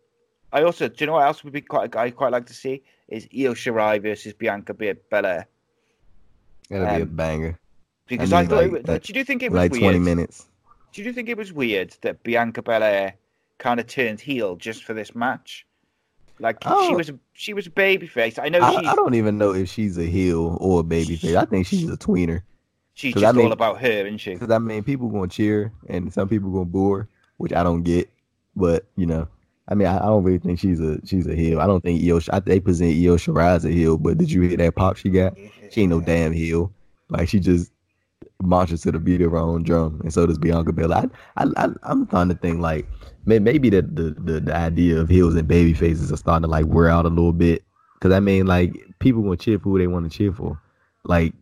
I also, do you know what else would be quite I quite like to see is Io Shirai versus Bianca Belair That'll be a Um, banger. because I I, thought like, it, was- do you think it was Like weird? twenty minutes. Do you think it was weird that Bianca Belair kind of turned heel just for this match? Like she Oh. was a she was a baby face. I know I, she's I don't even know if she's a heel or a babyface. I think she's a tweener. She's just I mean- all about her, isn't she? Because I mean, people gonna cheer and some people gonna boo her, which I don't get. But you know, I mean, I, I don't really think she's a she's a heel. I don't think Io. I, they present Io Shirai as a heel, but did you hear that pop she got? She ain't no damn heel. Like she just marches to the beat of her own drum, and so does Bianca Belair. I, I, I I'm starting to think like may, maybe the, the the the idea of heels and baby faces are starting to like wear out a little bit. Because I mean, like people gonna cheer for who they want to cheer for. Like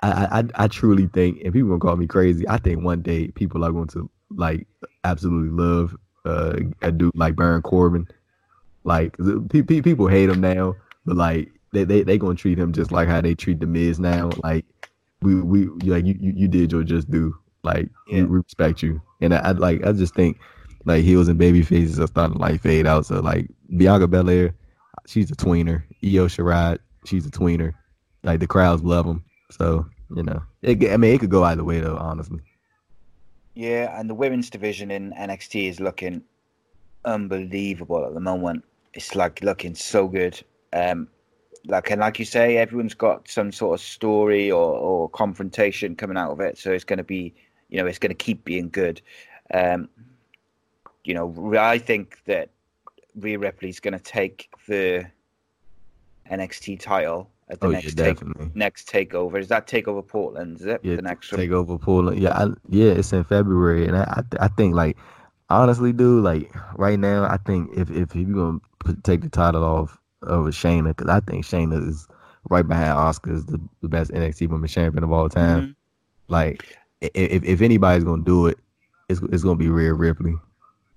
I, I I truly think, and people gonna call me crazy. I think one day people are going to like absolutely love uh, a dude like Baron Corbin. Like pe- people hate him now, but like they they they gonna treat him just like how they treat the Miz now. Like we we like you you, you did your just do. Like Yeah. we respect you, and I, I like I just think like heels and baby faces are starting to like fade out. So like Bianca Belair, she's a tweener. Io Shirai, she's a tweener. Like the crowds love them. So you know, it, I mean, it could go either way though. Honestly, Yeah, and the women's division in NXT is looking unbelievable at the moment. It's like looking so good. Um, like and like you say, everyone's got some sort of story or, or confrontation coming out of it. So it's going to be, you know, it's going to keep being good. Um, you know, I think that Rhea Ripley's going to take the NXT title the Oh, yeah, next take, definitely. next takeover. Is that takeover Portland? Is it Yeah, the next one? take over Portland. Yeah, I, yeah, it's in February, and I, I, I think like honestly, dude, like right now, I think if if you're gonna put, take the title off over Shayna, because I think Shayna is right behind Asuka as the, the best NXT Women's Champion of all time. Mhm. Like, if if anybody's gonna do it, it's it's gonna be Rhea Ripley.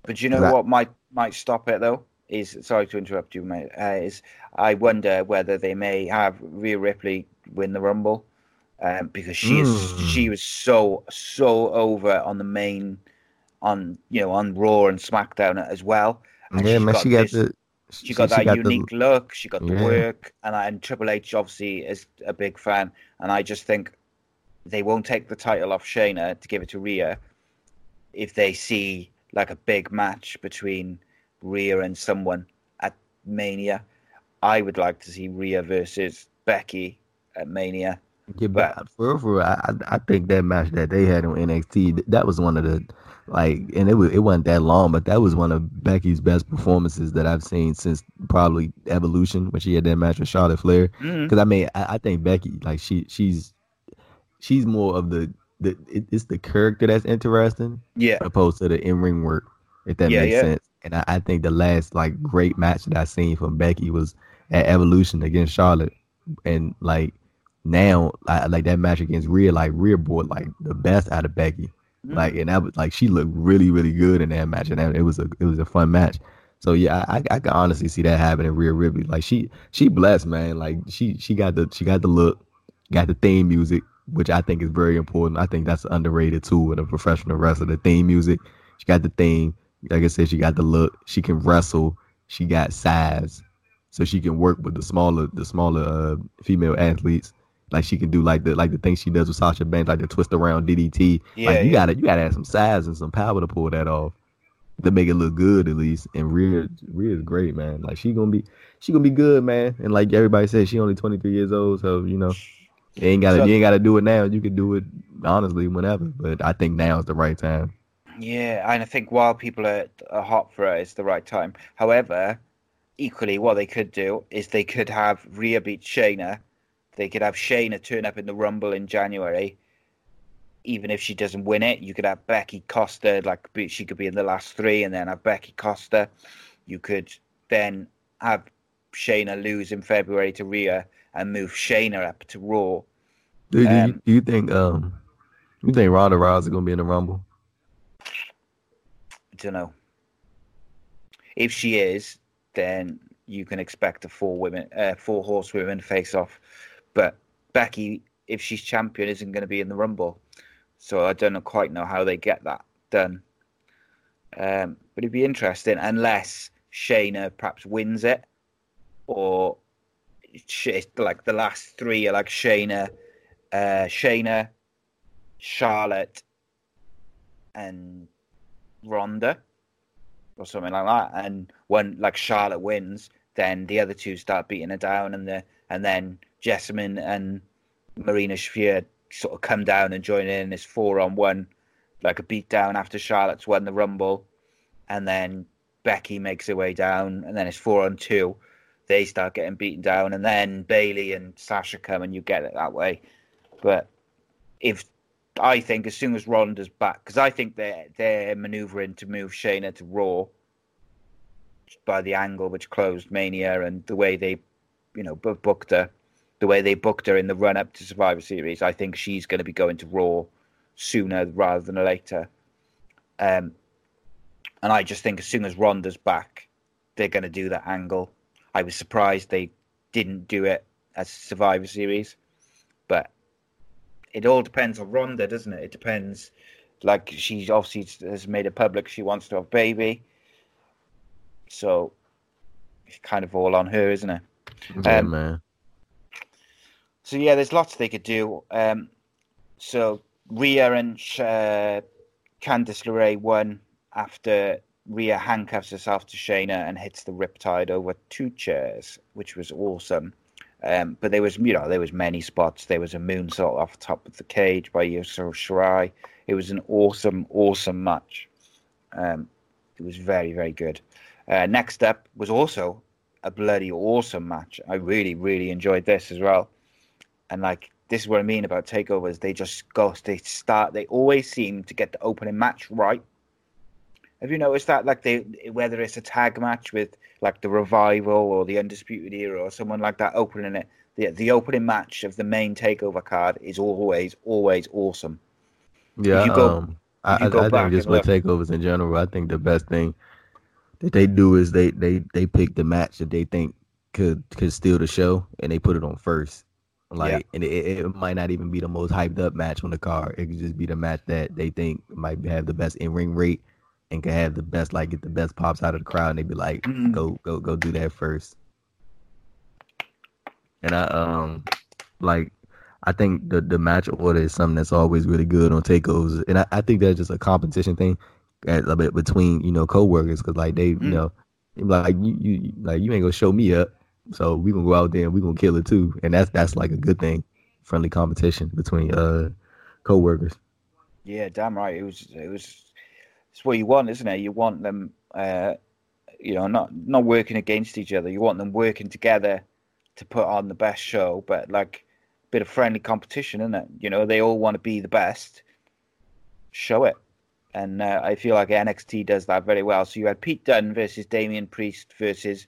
But you know what might might stop it though is sorry to interrupt you, mate. Uh, is I wonder whether they may have Rhea Ripley win the Rumble um, because she is Mm. she was so so over on the main on you know on Raw and SmackDown as well. And yeah, man, she got this- the she got that unique look. She got the Yeah. work, and I, and Triple H obviously is a big fan. And I just think they won't take the title off Shayna to give it to Rhea if they see like a big match between Rhea and someone at Mania. I would like to see Rhea versus Becky at Mania. Yeah, but for for I, I think that match that they had on NXT, that was one of the like, and it was it wasn't that long, but that was one of Becky's best performances that I've seen since probably Evolution when she had that match with Charlotte Flair. Mm-hmm. Because I mean, I, I think Becky, like she she's she's more of the the it, it's the character that's interesting Yeah, opposed to the in ring work, if that Yeah, makes yeah. sense. And I, I think the last like great match that I seen from Becky was at Evolution against Charlotte, and like now, I, like that match against Rhea, like Rhea brought like the best out of Becky, Mm-hmm. like and that was like she looked really really good in that match, and that, it was a it was a fun match. So yeah, I, I I can honestly see that happening. Rhea Ripley, like she she blessed man, like she she got the she got the look, got the theme music, which I think is very important. I think that's underrated too in a professional wrestler. The theme music, she got the theme. Like I said, she got the look. She can wrestle. She got size, so she can work with the smaller the smaller uh, female athletes. Like she can do like the like the things she does with Sasha Banks, like the twist around DDT. Yeah, like you yeah. gotta you gotta have some size and some power to pull that off. To make it look good at least. And Rhea Rhea is great, man. Like she gonna be she gonna be good, man. And like everybody says, she only twenty three years old, so you know, you ain't gotta you ain't gotta do it now. You can do it honestly whenever. But I think now is the right time. Yeah, and I think while people are, are hot for it, it's the right time. However, equally, what they could do is they could have Rhea beat Shayna. They could have Shayna turn up in the Rumble in January. Even if she doesn't win it, you could have Becky Costa, like she could be in the last three, and then have Becky Costa. You could then have Shayna lose in February to Rhea and move Shayna up to Raw. Do, do, Um, you, do you think um you think Ronda Rousey gonna be in the Rumble? Don't know. If she is, then you can expect a four women, uh, four horsewomen face off. But Becky, if she's champion, isn't going to be in the Rumble, so I don't quite know how they get that done. Um, but it'd be interesting unless Shayna perhaps wins it, or like the last three are like Shayna, uh, Shayna, Charlotte, and Ronda or something like that. And when like Charlotte wins, then the other two start beating her down, and the and then Jessamyn and Marina Shafir sort of come down and join in this four on one, like a beat down after Charlotte's won the Rumble, and then Becky makes her way down, and then it's four on two. They start getting beaten down, and then Bayley and Sasha come, and you get it that way. But if I think as soon as Ronda's back, because I think they're they're manoeuvring to move Shayna to Raw by the angle which closed Mania and the way they, you know, booked her, the way they booked her in the run up to Survivor Series. I think she's going to be going to Raw sooner rather than later. Um, and I just think as soon as Ronda's back, they're going to do that angle. I was surprised they didn't do it as Survivor Series, but it all depends on Ronda, doesn't it? It depends. Like she's obviously has made it public she wants to have a baby, so it's kind of all on her, isn't it? Yeah, Um, man. So yeah, there's lots they could do. Um, so Rhea and uh, Candice LeRae won after Rhea handcuffs herself to Shayna and hits the Riptide over two chairs, which was awesome. Um, but there was, you know, there was many spots. There was a moonsault off the top of the cage by Yusuf Shirai. It was an awesome, awesome match. Um, it was very, very good. Uh, next up was also a bloody awesome match. I really, really enjoyed this as well. And like this is what I mean about takeovers. They just go, they start, they always seem to get the opening match right. Have you noticed that? Like they, whether it's a tag match with like the revival or the undisputed era or someone like that opening it, the the opening match of the main takeover card is always, always awesome. Yeah, you go- um, I, I, I think just with look- takeovers in general, I think the best thing that they do is they they they pick the match that they think could could steal the show and they put it on first. Like, and it, it might not even be the most hyped up match on the card. It could just be the match that they think might have the best in ring rate and can have the best like get the best pops out of the crowd. And they'd be like, Mhm. go go go do that first. And I um like I think the the match order is something that's always really good on takeovers, and I, I think that's just a competition thing, at, a bit between you know coworkers because like they Mm. you know they be like you you like you ain't gonna show me up, so we gonna go out there and we gonna kill it too, and that's that's like a good thing, friendly competition between uh coworkers. Yeah, damn right. It was it was it's what you want, isn't it? You want them uh you know, not not working against each other. You want them working together to put on the best show, but like a bit of friendly competition, isn't it? You know, they all want to be the best. Show it. And uh, I feel like NXT does that very well. So you had Pete Dunne versus Damian Priest versus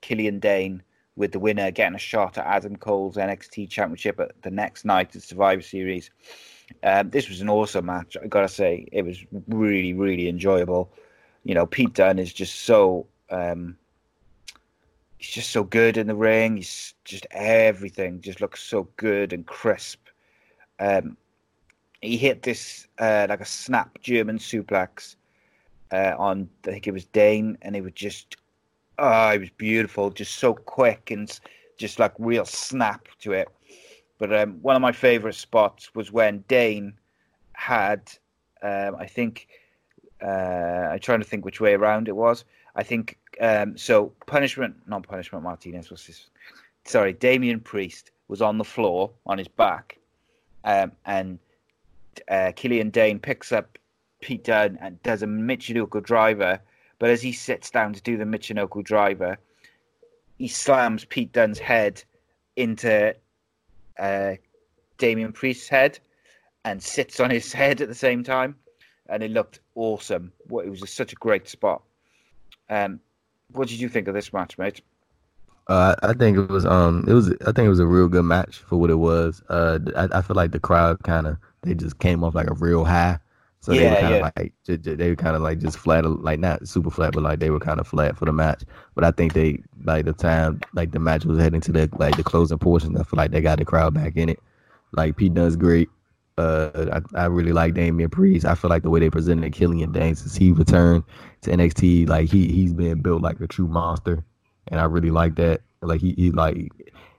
Killian Dain, with the winner getting a shot at Adam Cole's NXT Championship at the next night at Survivor Series. Um, this was an awesome match. I gotta say, it was really, really enjoyable. You know, Pete Dunne is just so um, he's just so good in the ring. He's just everything just looks so good and crisp. Um, he hit this uh, like a snap German suplex uh, on I think it was Dain, and it was just oh, it was beautiful, just so quick and just like real snap to it. But um, one of my favorite spots was when Dain had, um, I think, uh, I'm trying to think which way around it was. I think um, so. Punishment, not punishment. Martinez was this. Sorry, Damian Priest was on the floor on his back, um, and uh, Killian Dain picks up Pete Dunne and does a Michinoku driver. But as he sits down to do the Michinoku driver, he slams Pete Dunne's head into uh, Damian Priest's head and sits on his head at the same time, and it looked awesome. What it was such a great spot. Um, what did you think of this match, mate? Uh, I I think it was um it was I think it was a real good match for what it was. Uh, I, I feel like the crowd kind of they just came off like a real high, so they were kind of yeah. like they were kind of like just flat, like not super flat, but like they were kind of flat for the match. But I think they like the time like the match was heading to the like the closing portion. I feel like they got the crowd back in it. Like Pete Dunne's great. Uh, I, I really like Damian Priest. I feel like the way they presented Killian Dain since he returned to NXT, like he he's been built like a true monster, and I really like that. Like he, he like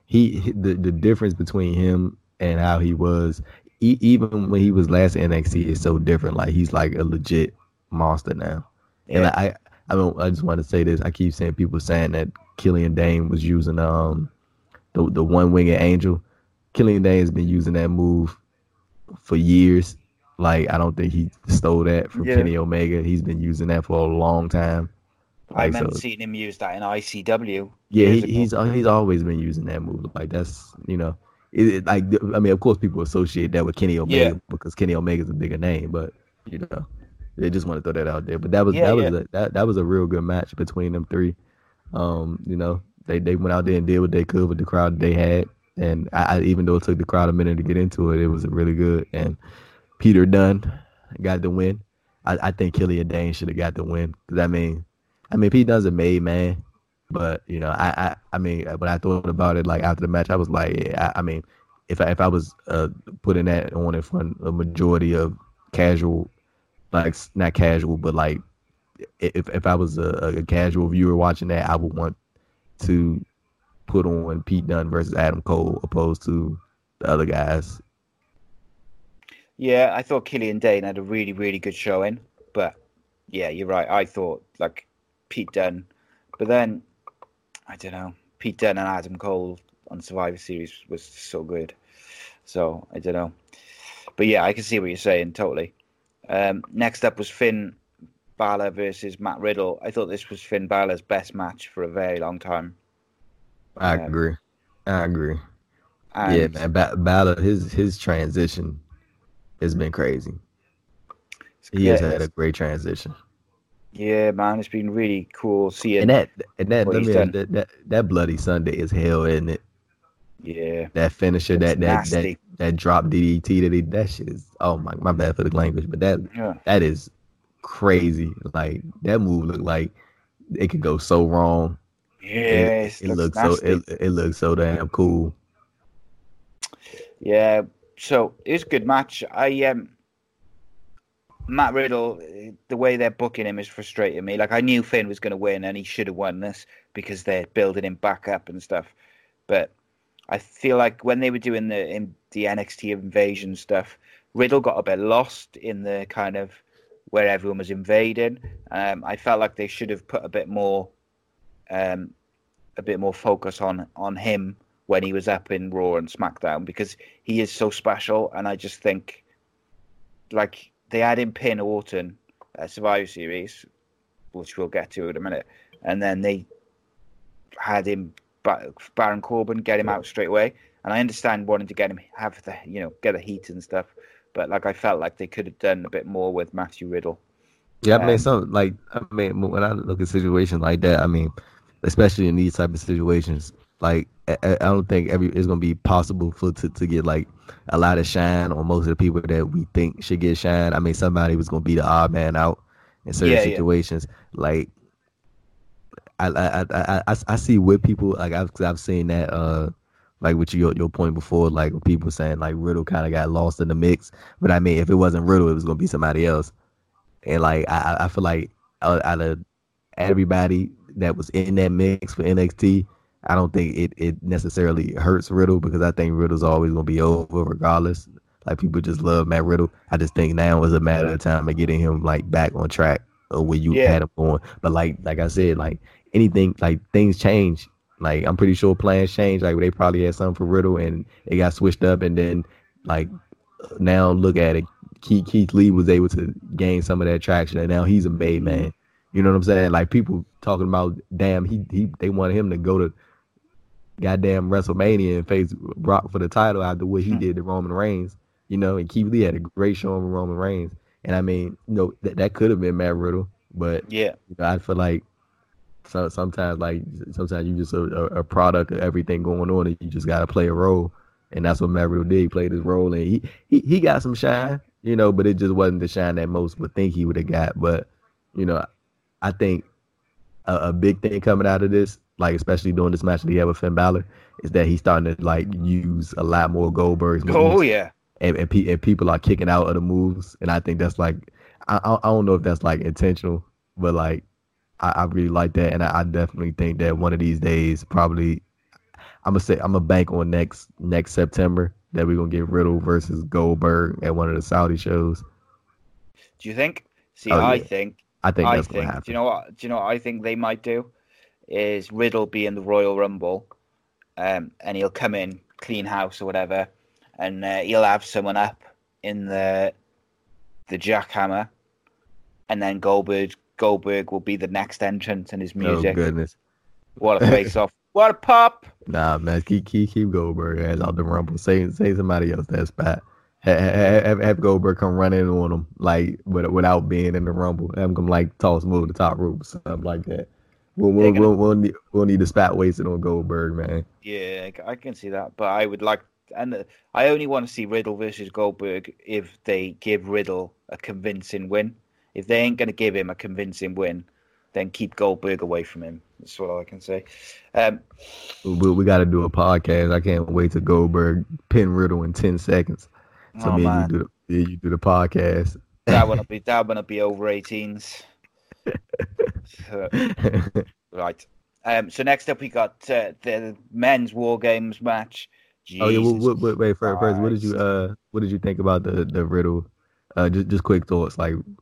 he he- the the difference between him and how he was, e- even when he was last NXT, is so different. Like he's like a legit monster now. And Yeah. I I don't I just want to say this. I keep saying people saying that Killian Dain was using um the the one winged angel. Killian Dain has been using that move for years. Like I don't think he stole that from Yeah. Kenny Omega. He's been using that for a long time. I Like, remember so- seeing him use that in ICW. Yeah, he, he's he's always been using that move. Like that's you know, it, it- like I mean, of course, people associate that with Kenny Omega Yeah. because Kenny Omega is a bigger name, but you know, they just want to throw that out there. But that was Yeah, that was a, that that was a real good match between them three. Um, you know, they they went out there and did what they could with the crowd they had, and I, I even though it took the crowd a minute to get into it, it was really good. And Peter Dunne got the win. I, I think Killian Dain should have got the win because I mean, I mean, Pete Dunne's a made man. But you know, I, I, I mean, when I thought about it, like after the match, I was like, yeah, I, I mean, if I, if I was uh, putting that on in front of a majority of casual, like not casual, but like if if I was a, a casual viewer watching that, I would want to put on Pete Dunne versus Adam Cole opposed to the other guys. Yeah, I thought Killian Dain had a really, really good showing, but yeah, you're right. I thought like Pete Dunne, but then I don't know. Pete Dunne and Adam Cole on Survivor Series was so good, so I don't know. But yeah, I can see what you're saying totally. Um, next up was Finn Balor versus Matt Riddle. I thought this was Finn Balor's best match for a very long time. I Um, agree. I agree. Yeah, man. Ba- Balor, his his transition has been crazy. He has had a great transition. Yeah, man, it's been really cool seeing. And that and that let me that, that that bloody Sunday is hell, isn't it? yeah, That finisher, that It's that, that that drop DDT that he that shit is oh my my bad for the language, but that yeah, that is crazy. Like that move looked like it could go so wrong. yeah. it, It, looks so it, it looks so damn cool. Yeah, so it was a good match. I um Matt Riddle, the way they're booking him is frustrating me. Like I knew Finn was going to win, and he should have won this because they're building him back up and stuff. But I feel like when they were doing the in the NXT invasion stuff, Riddle got a bit lost in the kind of where everyone was invading. Um, I felt like they should have put a bit more, um, a bit more focus on on him when he was up in Raw and SmackDown because he is so special, and I just think, like they had him pin Orton at Survivor Series, which we'll get to in a minute, and then they had him Ba- Baron Corbin get him out straight away, and I understand wanting to get him have the you know get the heat and stuff, but like I felt like they could have done a bit more with Matthew Riddle. Yeah, I mean, Um, some like I mean, when I look at situations like that, I mean, especially in these type of situations, like I, I don't think every it's gonna be possible for to, to get like a lot of shine on most of the people that we think should get shine. I mean, somebody was gonna be the odd man out in certain Yeah, yeah. situations. Like, I I, I I I see with people like I've i I've seen that uh like with your your point before, like people saying like Riddle kind of got lost in the mix, but I mean, if it wasn't Riddle, it was gonna be somebody else. And like I, I- I feel like out, out of everybody that was in that mix for NXT, I don't think it, it necessarily hurts Riddle because I think Riddle's always gonna be over regardless. Like people just love Matt Riddle. I just think now is a matter of time of getting him like back on track or where you Yeah. had him going. But like like I said, like anything like things change. Like I'm pretty sure plans change. Like they probably had something for Riddle and it got switched up and then like now look at it. Keith, Keith Lee was able to gain some of that traction, and now he's a made man. You know what I'm saying? Like people talking about, damn, he he they wanted him to go to goddamn WrestleMania and face Brock for the title after what he hmm. did to Roman Reigns. You know, and Keith Lee had a great show over Roman Reigns. And I mean, you know, that that could have been Matt Riddle, but Yeah, you know, I feel like so sometimes like sometimes you just a, a, a product of everything going on and you just gotta play a role. And that's what Matt Riddle did. He played his role and he, he he got some shine, you know, but it just wasn't the shine that most would think he would have got. But, you know, I think a, a big thing coming out of this, like especially during this match that he had with Finn Balor, is that he's starting to like use a lot more Goldberg's oh, moves oh yeah, and and, pe- and people are kicking out of the moves, and I think that's like I I, don't know if that's like intentional, but like I, I really like that, and I, I definitely think that one of these days, probably I'm gonna say I'm gonna bank on next next September that we're gonna get Riddle versus Goldberg at one of the Saudi shows. do you think? See, Oh, I yeah. think I think I think. gonna happen. Do you know what? Do you know what I think they might do? Is Riddle be in the Royal Rumble, um, and he'll come in clean house or whatever, and uh, he'll have someone up in the the jackhammer, and then Goldberg Goldberg will be the next entrant in his music. oh goodness, what a face off! What a pop! nah man, keep keep keep Goldberg as out the rumble. Say say somebody else that spot. Have, have, have Goldberg come running on him like without being in the rumble. Have him come like toss him over the top rope, something like that. We'll we'll, we'll, we'll, need, we'll need the spat wasted on Goldberg, man. Yeah, I can see that, but I would like, and uh, I only want to see Riddle versus Goldberg if they give Riddle a convincing win. If they ain't going to give him a convincing win, then keep Goldberg away from him. That's what I can say. Um, We, we got to do a podcast. I can't wait to Goldberg pin Riddle in ten seconds. So oh me man, you do the you do the podcast. that one will be that one will be over 18s. Right. Um, so next up we got uh, the men's War Games match. oh yeah, Jesus wait, wait, wait first, first, what did you uh what did you think about the the Riddle? Uh, just just quick thoughts like what did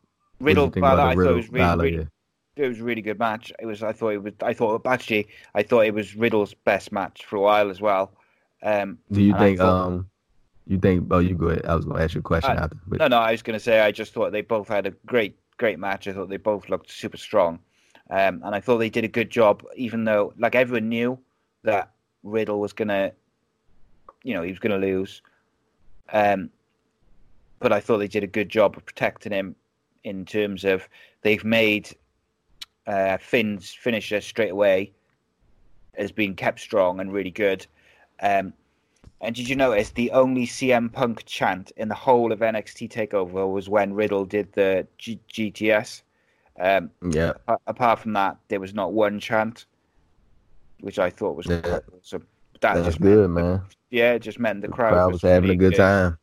you Riddle, Balor, I the thought it was really, Balor, really, yeah. it was a really good match. It was. I thought it was. I thought actually, I thought it was Riddle's best match for a while as well. Um, Do you think thought- um you think oh you go ahead. I was gonna ask you a question Uh, after. But no, no, I was going to say I just thought they both had a great, great match. I thought they both looked super strong, um, and I thought they did a good job. Even though, like everyone knew that Riddle was gonna, you know, he was gonna lose. Um, but I thought they did a good job of protecting him in terms of they've made uh, Finn's finisher straight away has been kept strong and really good. Um, and did you notice the only CM Punk chant in the whole of NXT Takeover was when Riddle did the G- GTS? Um, Yeah, a- apart from that, there was not one chant, which I thought was Yeah. That that's just good, meant, man. yeah, it just meant the The crowd, crowd was having a really good time.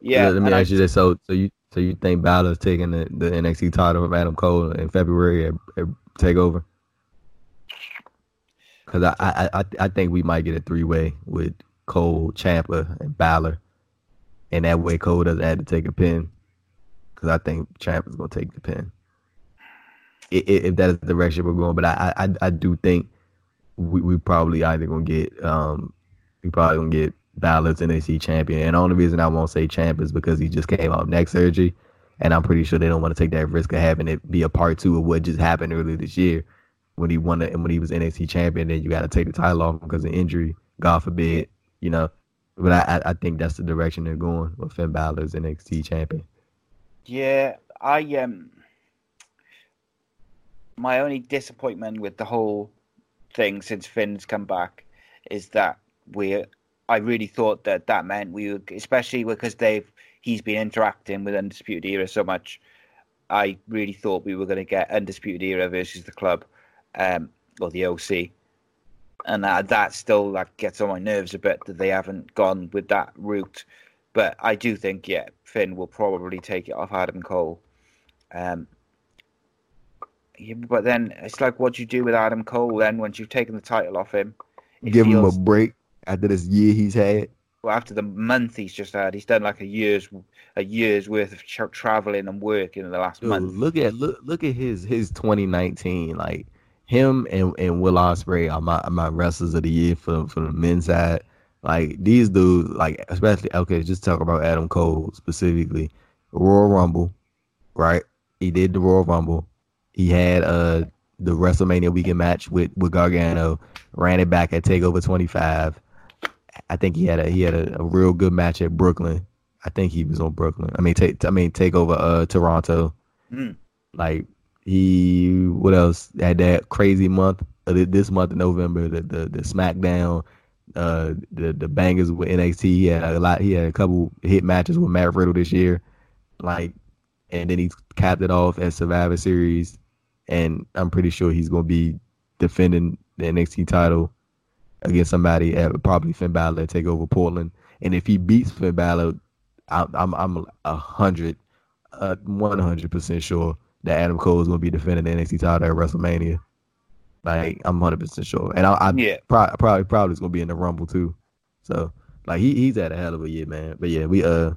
Yeah, let me and I- ask you this: so, so you, so you think Balor's taking the, the NXT title from Adam Cole in February at, at Takeover? Because I, I, I, I think we might get a three way with Cole, Ciampa, and Balor, and that way Cole doesn't have to take a pin. Because I think Ciampa's gonna take the pin. If that is the direction we're going, but I, I, I do think we, we probably either gonna get um we probably gonna get Balor's NXT champion. And the only reason I won't say champ is because he just came out of neck surgery. And I'm pretty sure they don't want to take that risk of having it be a part two of what just happened earlier this year when he won it and when he was NXT champion. Then you got to take the title off because of injury, God forbid, you know. But I, I- think that's the direction they're going with Finn Balor's NXT champion. Yeah, I um my only disappointment with the whole thing since Finn's come back is that we I really thought that that meant we would especially because they've he's been interacting with Undisputed Era so much I really thought we were going to get Undisputed Era versus the club um or the OC and that that still like gets on my nerves a bit that they haven't gone with that route but I do think, yeah, Finn will probably take it off Adam Cole. Um, yeah, but then it's like, what do you do with Adam Cole then once you've taken the title off him? Give feels- him a break after this year he's had. well, after the month he's just had. He's done like a year's a year's worth of tra- traveling and working in the last Dude, month. look at look look at his his 2019 like him and, and Will Ospreay are my my wrestlers of the year for for the men's side. Like these dudes, like especially okay, just talk about Adam Cole specifically. Royal Rumble, right? He did the Royal Rumble. He had uh the WrestleMania weekend match with with Gargano. Ran it back at Takeover 25. I think he had a he had a, a real good match at Brooklyn. I think he was on Brooklyn. I mean, take I mean take over uh Toronto. Mm. Like he what else? Had that crazy month this month of November the the, the SmackDown uh the the bangers with NXT he had a lot he had a couple hit matches with Matt Riddle this year like and then he capped it off at Survivor Series and I'm pretty sure he's gonna be defending the NXT title against somebody at probably Finn Balor take over Portland. And if he beats Finn Balor I'm I'm I'm a hundred uh, 100% sure that Adam Cole is going to be defending the NXT title at WrestleMania. Like, I'm 100% sure. And I, I Yeah. pro- probably probably is going to be in the Rumble too. So, like, he he's had a hell of a year, man. But yeah, we, uh,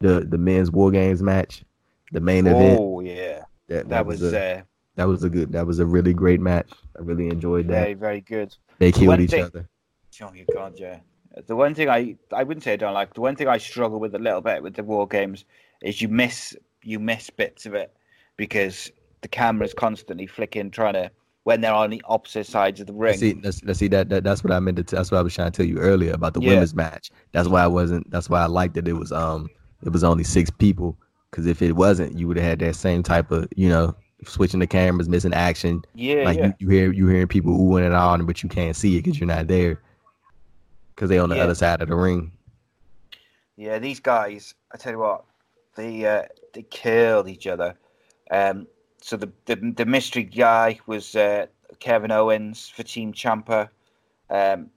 the the men's War Games match, the main event, Oh yeah, that, that was a, uh, that was a good, that was a really great match. I really enjoyed that. very very good. They killed each thing- other. Oh my god, yeah. The one thing I I wouldn't say I don't like. The one thing I struggle with a little bit with the war games is you miss you miss bits of it because the camera's constantly flicking, trying to when they're on the opposite sides of the ring. Let's see, let's, let's see that, that that's what I meant to. T- that's what I was trying to tell you earlier about the Yeah. women's match. That's why I wasn't. That's why I liked that it was um it was only six people. Because if it wasn't, you would have had that same type of you know switching the cameras, missing action. yeah, like yeah. you, you hear you hearing people oohing and on, but you can't see it because you're not there. Because they're on the Yeah. other side of the ring. Yeah, these guys, I tell you what, they uh, they killed each other. Um, so the, the the mystery guy was uh, Kevin Owens for Team Ciampa. Um,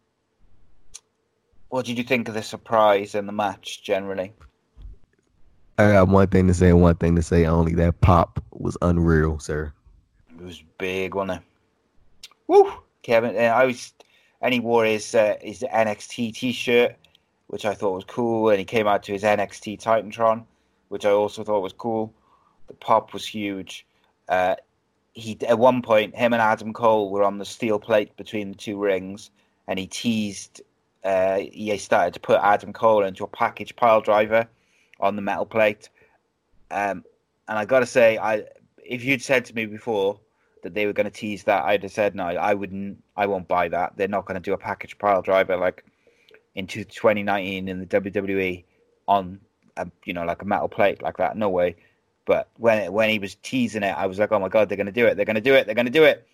what did you think of the surprise in the match generally? I got one thing to say, and one thing to say only. That pop was unreal, sir. It was big, wasn't it? Woo! Kevin, uh, I was, and he wore his uh, his NXT T-shirt, which I thought was cool, and he came out to his NXT Titantron, which I also thought was cool. The pop was huge. Uh, he at one point, him and Adam Cole were on the steel plate between the two rings, and he teased. Uh, he started to put Adam Cole into a package pile driver on the metal plate. Um, and I got to say, I if you'd said to me before that they were going to tease that, I'd have said no. I wouldn't. I won't buy that. They're not going to do a package pile driver like into 2019 in the WWE on a, you know like a metal plate like that. No way. But when when he was teasing it, I was like, oh my god, they're going to do it. They're going to do it. They're going to do it.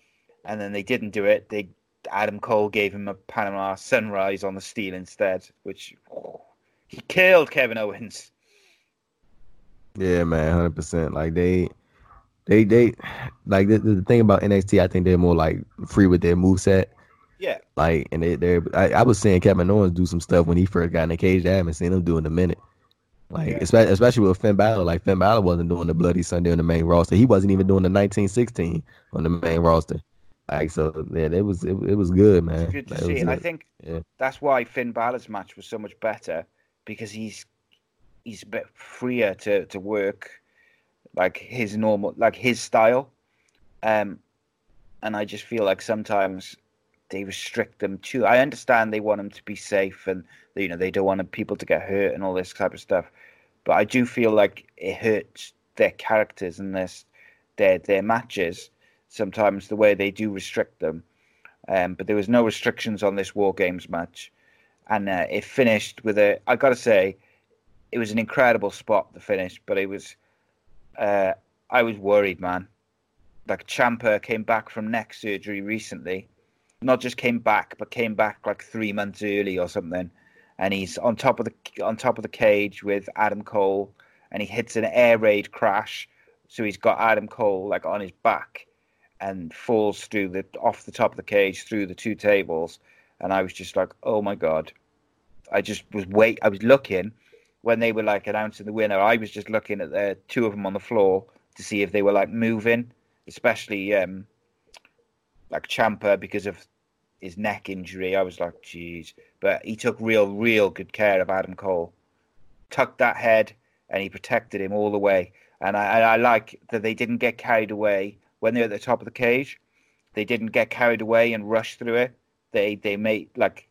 And then they didn't do it. They Adam Cole gave him a Panama Sunrise on the steel instead, which oh, he killed Kevin Owens. Yeah, man, hundred percent. Like they, they, they, like the, the thing about NXT, I think they're more like free with their move set. Yeah, Like, and they, they're. I, I was seeing Kevin Owens do some stuff when he first got in the cage. I haven't seen him do in a minute. Like, Yeah. especially, especially with Finn Balor. Like Finn Balor wasn't doing the Bloody Sunday on the main roster. He wasn't even doing the 1916 on the main roster. Like, so yeah, it was it, it was good, man. it's good to Like, see. And I think yeah. that's why Finn Balor's match was so much better because he's he's a bit freer to to work like his normal like his style. Um, and I just feel like sometimes they restrict them too. I understand they want them to be safe and you know they don't want people to get hurt and all this type of stuff, but I do feel like it hurts their characters and their their their matches sometimes the way they do restrict them. Um, but there was no restrictions on this War Games match, and uh, it finished with a. I got to say, it was an incredible spot. The finish, but it was. Uh, I was worried, man. Like Ciampa came back from neck surgery recently, not just came back, but came back like three months early or something, and he's on top of the on top of the cage with Adam Cole, and he hits an air raid crash, so he's got Adam Cole like on his back, and falls through the off the top of the cage through the two tables, and I was just like, oh my god, I just was wait, I was looking when they were like announcing the winner. I was just looking at the two of them on the floor to see if they were like moving, especially um like Ciampa because of his neck injury. I was like, jeez, but he took real, real good care of Adam Cole, tucked that head, and he protected him all the way. And I, and I like that they didn't get carried away when they're at the top of the cage. They didn't get carried away and rush through it. They they made like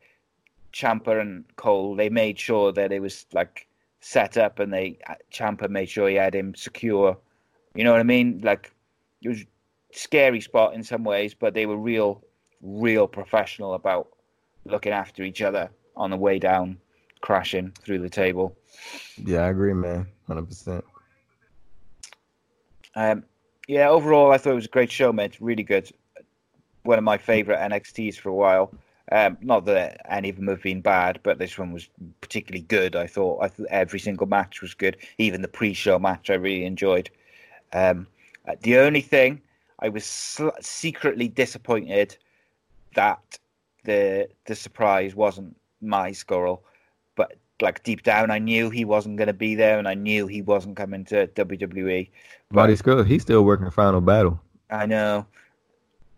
Ciampa and Cole. They made sure that it was like set up, and they uh, Ciampa made sure he had him secure. You know what I mean? Like it was scary spot in some ways, but they were real, real professional about looking after each other on the way down, crashing through the table. Yeah, I agree, man. Hundred percent. Um, yeah, overall, I thought it was a great show, mate. Really good. One of my favorite NXTs for a while. Um, not that any of them have been bad, but this one was particularly good. I thought. I thought every single match was good. Even the pre-show match, I really enjoyed. Um, uh, the only thing I was sl- secretly disappointed that the the surprise wasn't Marty Scurll, but like deep down, I knew he wasn't going to be there, and I knew he wasn't coming to WWE. Marty Scurll, he's still working Final Battle. I know.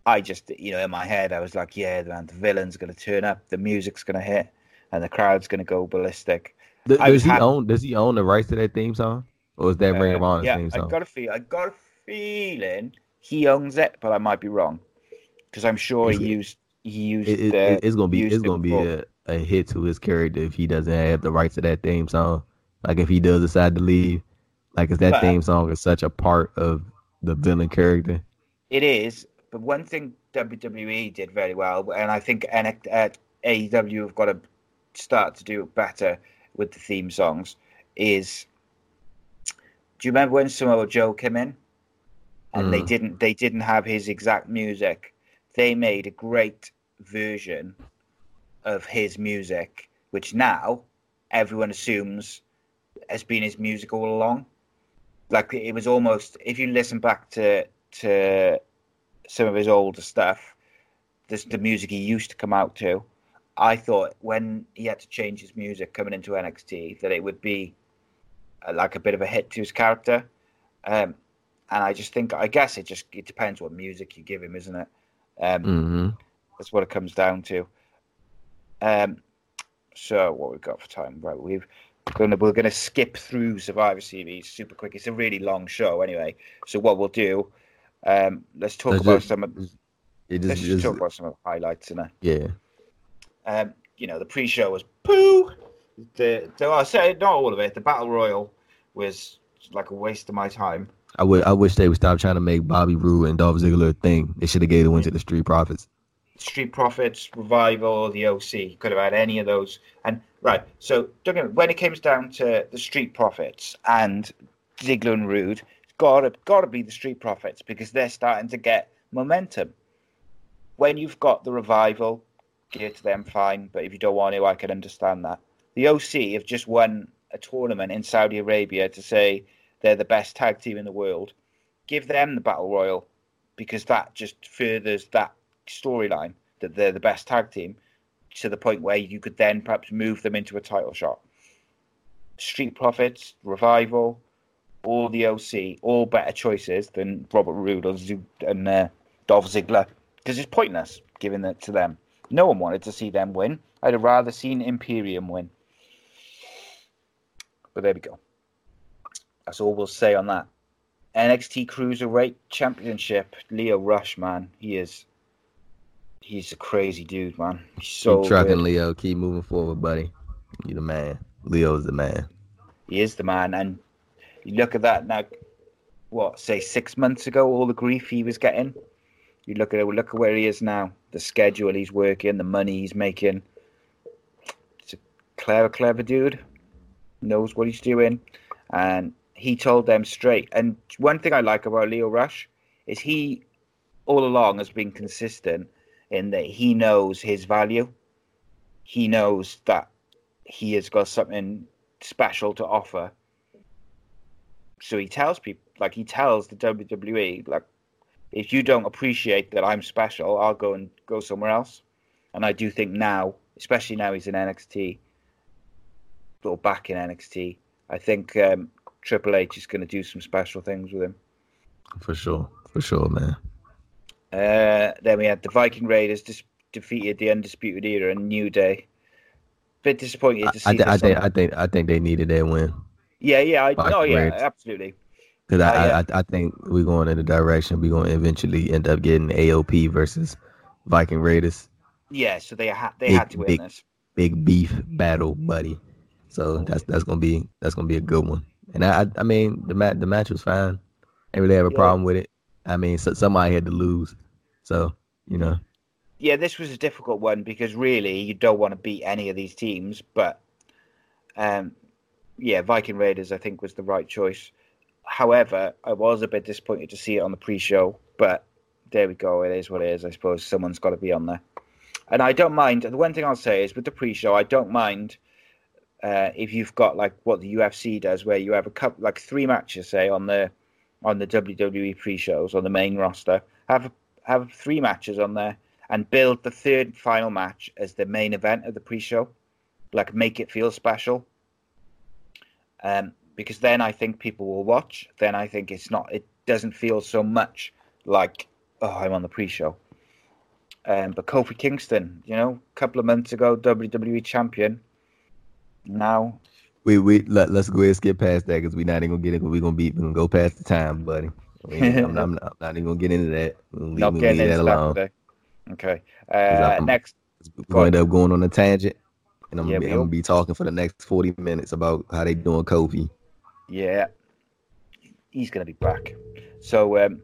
I just, you know, in my head, I was like, yeah, man, the villain's going to turn up, the music's going to hit, and the crowd's going to go ballistic. Th- does he own? Does he own the rights to that theme song, or is that Ring of Uh, Honor's yeah, theme I song? got a feel. I got a feeling he owns it, but I might be wrong because I'm sure he used he used. It- it- uh, it- it's gonna be it's gonna be a, a hit to his character if he doesn't have the rights to that theme song. Like if he does decide to leave, like if that But- theme song is such a part of the villain character. It is, but one thing WWE did very well, and I think AEW have got to start to do better with the theme songs. Is do you remember when Samoa Joe came in, and they Mm. didn't they didn't have his exact music? They made a great version of his music, which now everyone assumes has been his music all along. Like it was almost if you listen back to to some of his older stuff, this the music he used to come out to. I thought when he had to change his music coming into NXT that it would be uh, like a bit of a hit to his character, um, and I just think I guess it just it depends what music you give him, isn't it? Um, hmm that's what it comes down to. Um, so what we've got for time? Right, we've gonna we're gonna skip through Survivor Series super quick. It's a really long show anyway. So what we'll do, um, let's talk about some. Of, It let's just, talk about some of the highlights in it. yeah. Um, you know, the pre-show was poo. The, the I say not all of it. The battle royal was like a waste of my time. I would. I wish they would stop trying to make Bobby Roode and Dolph Ziggler a thing. They should have gave the win to the Street Profits. Street Profits, Revival, the OC. Could have had any of those. And right, so when it comes down to the Street Profits and Ziggler and Roode, it's gotta gotta be the Street Profits because they're starting to get momentum. When you've got the Revival, give it to them fine. But if you don't want to, I can understand that. The OC have just won a tournament in Saudi Arabia to say they're the best tag team in the world. Give them the battle royal because that just furthers that storyline that they're the best tag team to the point where you could then perhaps move them into a title shot. Street Profits, Revival, all the OC, all better choices than Robert Roode and uh, Dolph Ziggler because it's pointless giving it to them. No one wanted to see them win. I'd have rather seen Imperium win. But there we go. That's all we'll say on that. NXT Cruiserweight Championship. Lio Rush, man, he is. He's a crazy dude, man. He's so Keep trucking. Lio. Keep moving forward, buddy. You're the man. Lio's the man. He is the man, and you look at that now. What say six months ago? All the grief he was getting. You look at it. Look at where he is now. The schedule he's working, the money he's making. It's a clever, clever dude. Knows what he's doing, and he told them straight. And one thing I like about Lio Rush is he, all along, has been consistent in that he knows his value. He knows that he has got something special to offer. So he tells people, like he tells the WWE, like, if you don't appreciate that I'm special, I'll go and go somewhere else. And I do think now, especially now he's in NXT, or back in NXT, I think um, Triple H is going to do some special things with him. For sure. For sure, man. Uh, then we had the Viking Raiders dis- defeated the Undisputed Era and New Day. Bit disappointed to see I, this I, think, I think I think they needed that win Yeah, yeah, I, Viking no, yeah, Raiders. absolutely. because I, Oh, yeah. I I think we're going in the direction we're going to eventually end up getting AOP versus Viking Raiders. Yeah, so they had they Big, had to win big- this. Big beef battle, buddy. So that's that's gonna be that's gonna be a good one. And I I, I mean the match the match was fine. Ain't really have a Yeah. problem with it. I mean so, somebody had to lose, so you know Yeah, this was a difficult one because really you don't want to beat any of these teams, but um, yeah, Viking Raiders I think was the right choice. However, I was a bit disappointed to see it on the pre-show, but there we go. It is what it is. I suppose someone's got to be on there, and I don't mind. The one thing I'll say is with the pre-show, I don't mind uh, if you've got like what the UFC does, where you have a couple, like three matches, say on the on the WWE pre-shows on the main roster, have have three matches on there and build the third final match as the main event of the pre-show, like make it feel special. Um, because then I think people will watch. Then I think it's not. It doesn't feel so much like oh, I'm on the pre-show. Um, but Kofi Kingston, you know, a couple of months ago, WWE champion. Now, we we let let's go ahead and skip past that because we're not even gonna get it. We're gonna be we're gonna go past the time, buddy. I'm, not, I'm not even gonna get into that. We'll leave, not we'll getting leave into that alone. today. Okay. Uh, next, We're gonna end up going on a tangent, and I'm, Yeah, gonna, be, I'm gonna be talking for the next 40 minutes about how they doing Kofi. Yeah, he's to be back. So, um,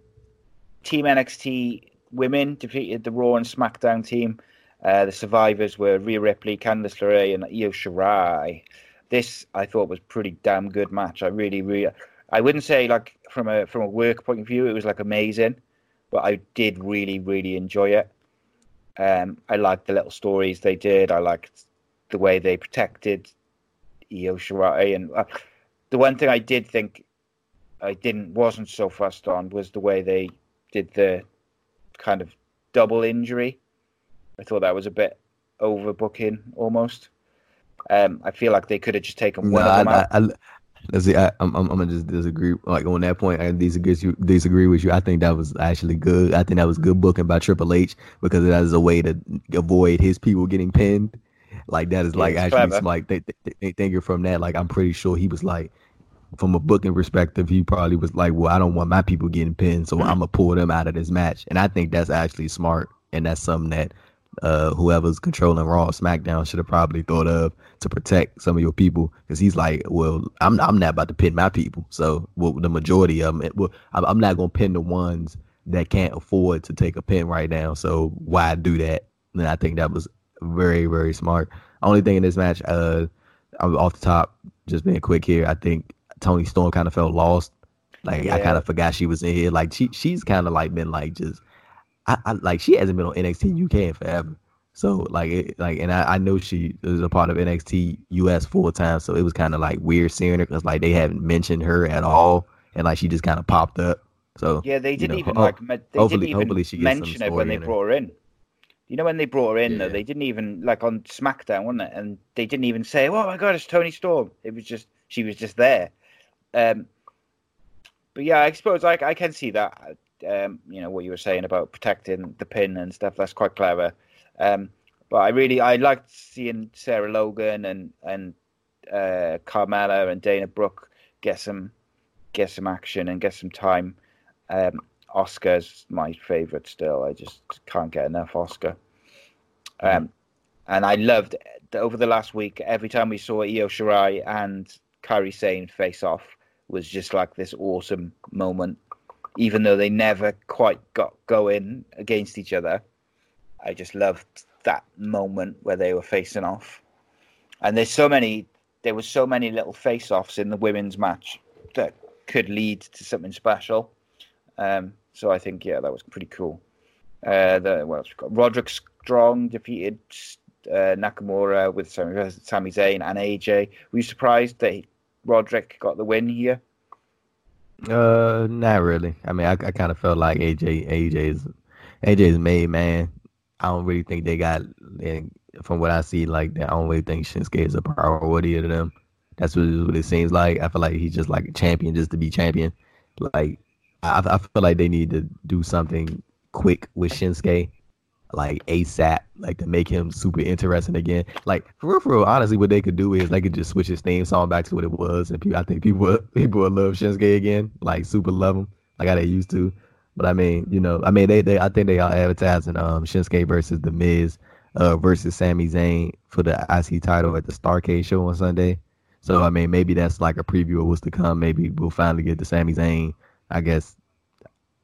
Team NXT women defeated the Raw and SmackDown team. Uh, the survivors were Rhea Ripley, Candice LeRae, and Io Shirai. This I thought was pretty damn good match. I really, really, I wouldn't say like from a from a work point of view, it was like amazing, but I did really, really enjoy it. Um, I liked the little stories they did. I liked the way they protected Io Shirai, and uh, the one thing I did think I didn't wasn't so fussed on was the way they did the kind of double injury. I thought that was a bit overbooking almost. Um, I feel like they could have just taken No, one of them I, out. I, I, let's see. I, I'm, I'm, I'm gonna just disagree. Like on that point, I disagree. you- Disagree with you. I think that was actually good. I think that was good booking by Triple H because that is a way to avoid his people getting pinned. Like that is Yeah, like actually clever. like they, they, they thinking from that. Like I'm pretty sure he was like, from a booking perspective, he probably was like, well, I don't want my people getting pinned, so I'm gonna pull them out of this match. And I think that's actually smart, and that's something that uh, whoever's controlling Raw or SmackDown should have probably thought of to protect some of your people because he's like, well, I'm I'm not about to pin my people, so well, the majority of them, well, I'm, I'm not gonna pin the ones that can't afford to take a pin right now. So why do that? And I think that was very very smart. Only thing in this match, uh, I'm off the top, just being quick here. I think Toni Storm kind of felt lost. Like Yeah. I kind of forgot she was in here. Like she she's kind of like been like just I, I like she hasn't been on NXT UK forever. So like it like and I, I know she is a part of NXT US full time. So it was kind of like weird seeing her because like they haven't mentioned her at all, and like she just kind of popped up. So Yeah, they didn't know, even like they hopefully- didn't even hopefully she mention it when they brought her in. You know when they brought her in though, they didn't even like on SmackDown, wasn't it? And they didn't even say, "Oh my God, it's Toni Storm." It was just she was just there. Um, but yeah, I suppose I I can see that. Um, you know what you were saying about protecting the pin and stuff. That's quite clever. Um, but I really I liked seeing Sarah Logan and and uh, Carmella and Dana Brooke get some get some action and get some time. Um, Asuka's my favorite still. I just can't get enough Asuka. Um, and I loved over the last week every time we saw Io Shirai and Kairi Sane face off was just like this awesome moment. Even though they never quite got going against each other, I just loved that moment where they were facing off. And there's so many, there were so many little face-offs in the women's match that could lead to something special. Um, so I think yeah, that was pretty cool. Uh, the what else we got? Roderick Strong defeated uh, Nakamura with Sami, Sami Zayn and AJ. Were you surprised that he, Roderick got the win here? Uh, not really. I mean, I, I kind of felt like AJ AJ's AJ's made man. I don't really think they got. From what I see, like I don't really think Shinsuke is a priority to them. That's what, what it seems like. I feel like he's just like a champion just to be champion. Like I, I feel like they need to do something quick with Shinsuke, like ASAP, like to make him super interesting again. Like for real, for real, honestly, what they could do is they could just switch his theme song back to what it was, and people, I think people people would love Shinsuke again, like super love him, like how they used to. But I mean, you know, I mean, they, they I think they are advertising um Shinsuke versus The Miz, uh versus Sami Zayn for the IC title at the Starcade show on Sunday. So I mean, maybe that's like a preview of what's to come. Maybe we'll finally get the Sami Zayn. I guess,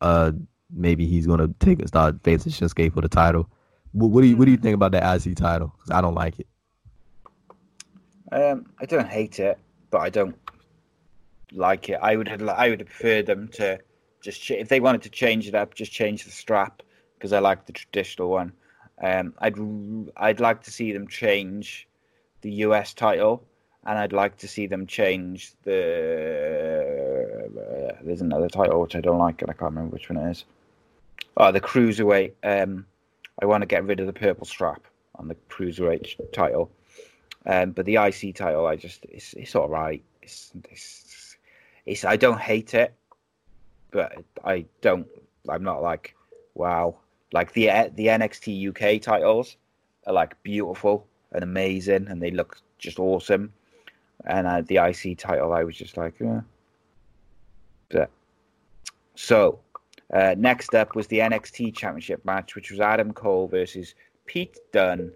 uh, maybe he's gonna take start facing Shinsuke for the title. What, what do you what do you think about that IC title? 'Cause I don't like it. Um, I don't hate it, but I don't like it. I would have I would prefer them to just ch- if they wanted to change it up, just change the strap because I like the traditional one. Um, I'd I'd like to see them change the US title, and I'd like to see them change the. Uh, there's another title which I don't like, and I can't remember which one it is. Oh, the cruiserweight. Um, I want to get rid of the purple strap on the cruiserweight title. Um, but the IC title, I just it's it's all right. It's, it's it's I don't hate it, but I don't. I'm not like wow. Like the the NXT UK titles are like beautiful and amazing, and they look just awesome. And the IC title, I was just like, yeah. So uh, next up was the NXT Championship match, which was Adam Cole versus Pete Dunne.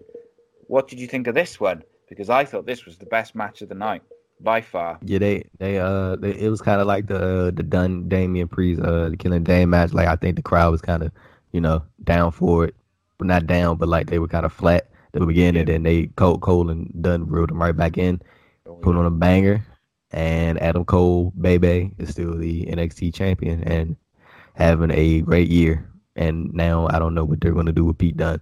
What did you think of this one? Because I thought this was the best match of the night by far. Yeah, they they uh they, it was kind of like the uh, the Dunne Damian Priest uh the Killian Dain match. Like I think the crowd was kind of you know down for it, but not down, but like they were kind of flat at the beginning. And then they Cole Cole and Dunne reeled them right back in, put on a banger, and Adam Cole, baby, is still the NXT champion and having a great year. And now I don't know what they're gonna do with Pete Dunne.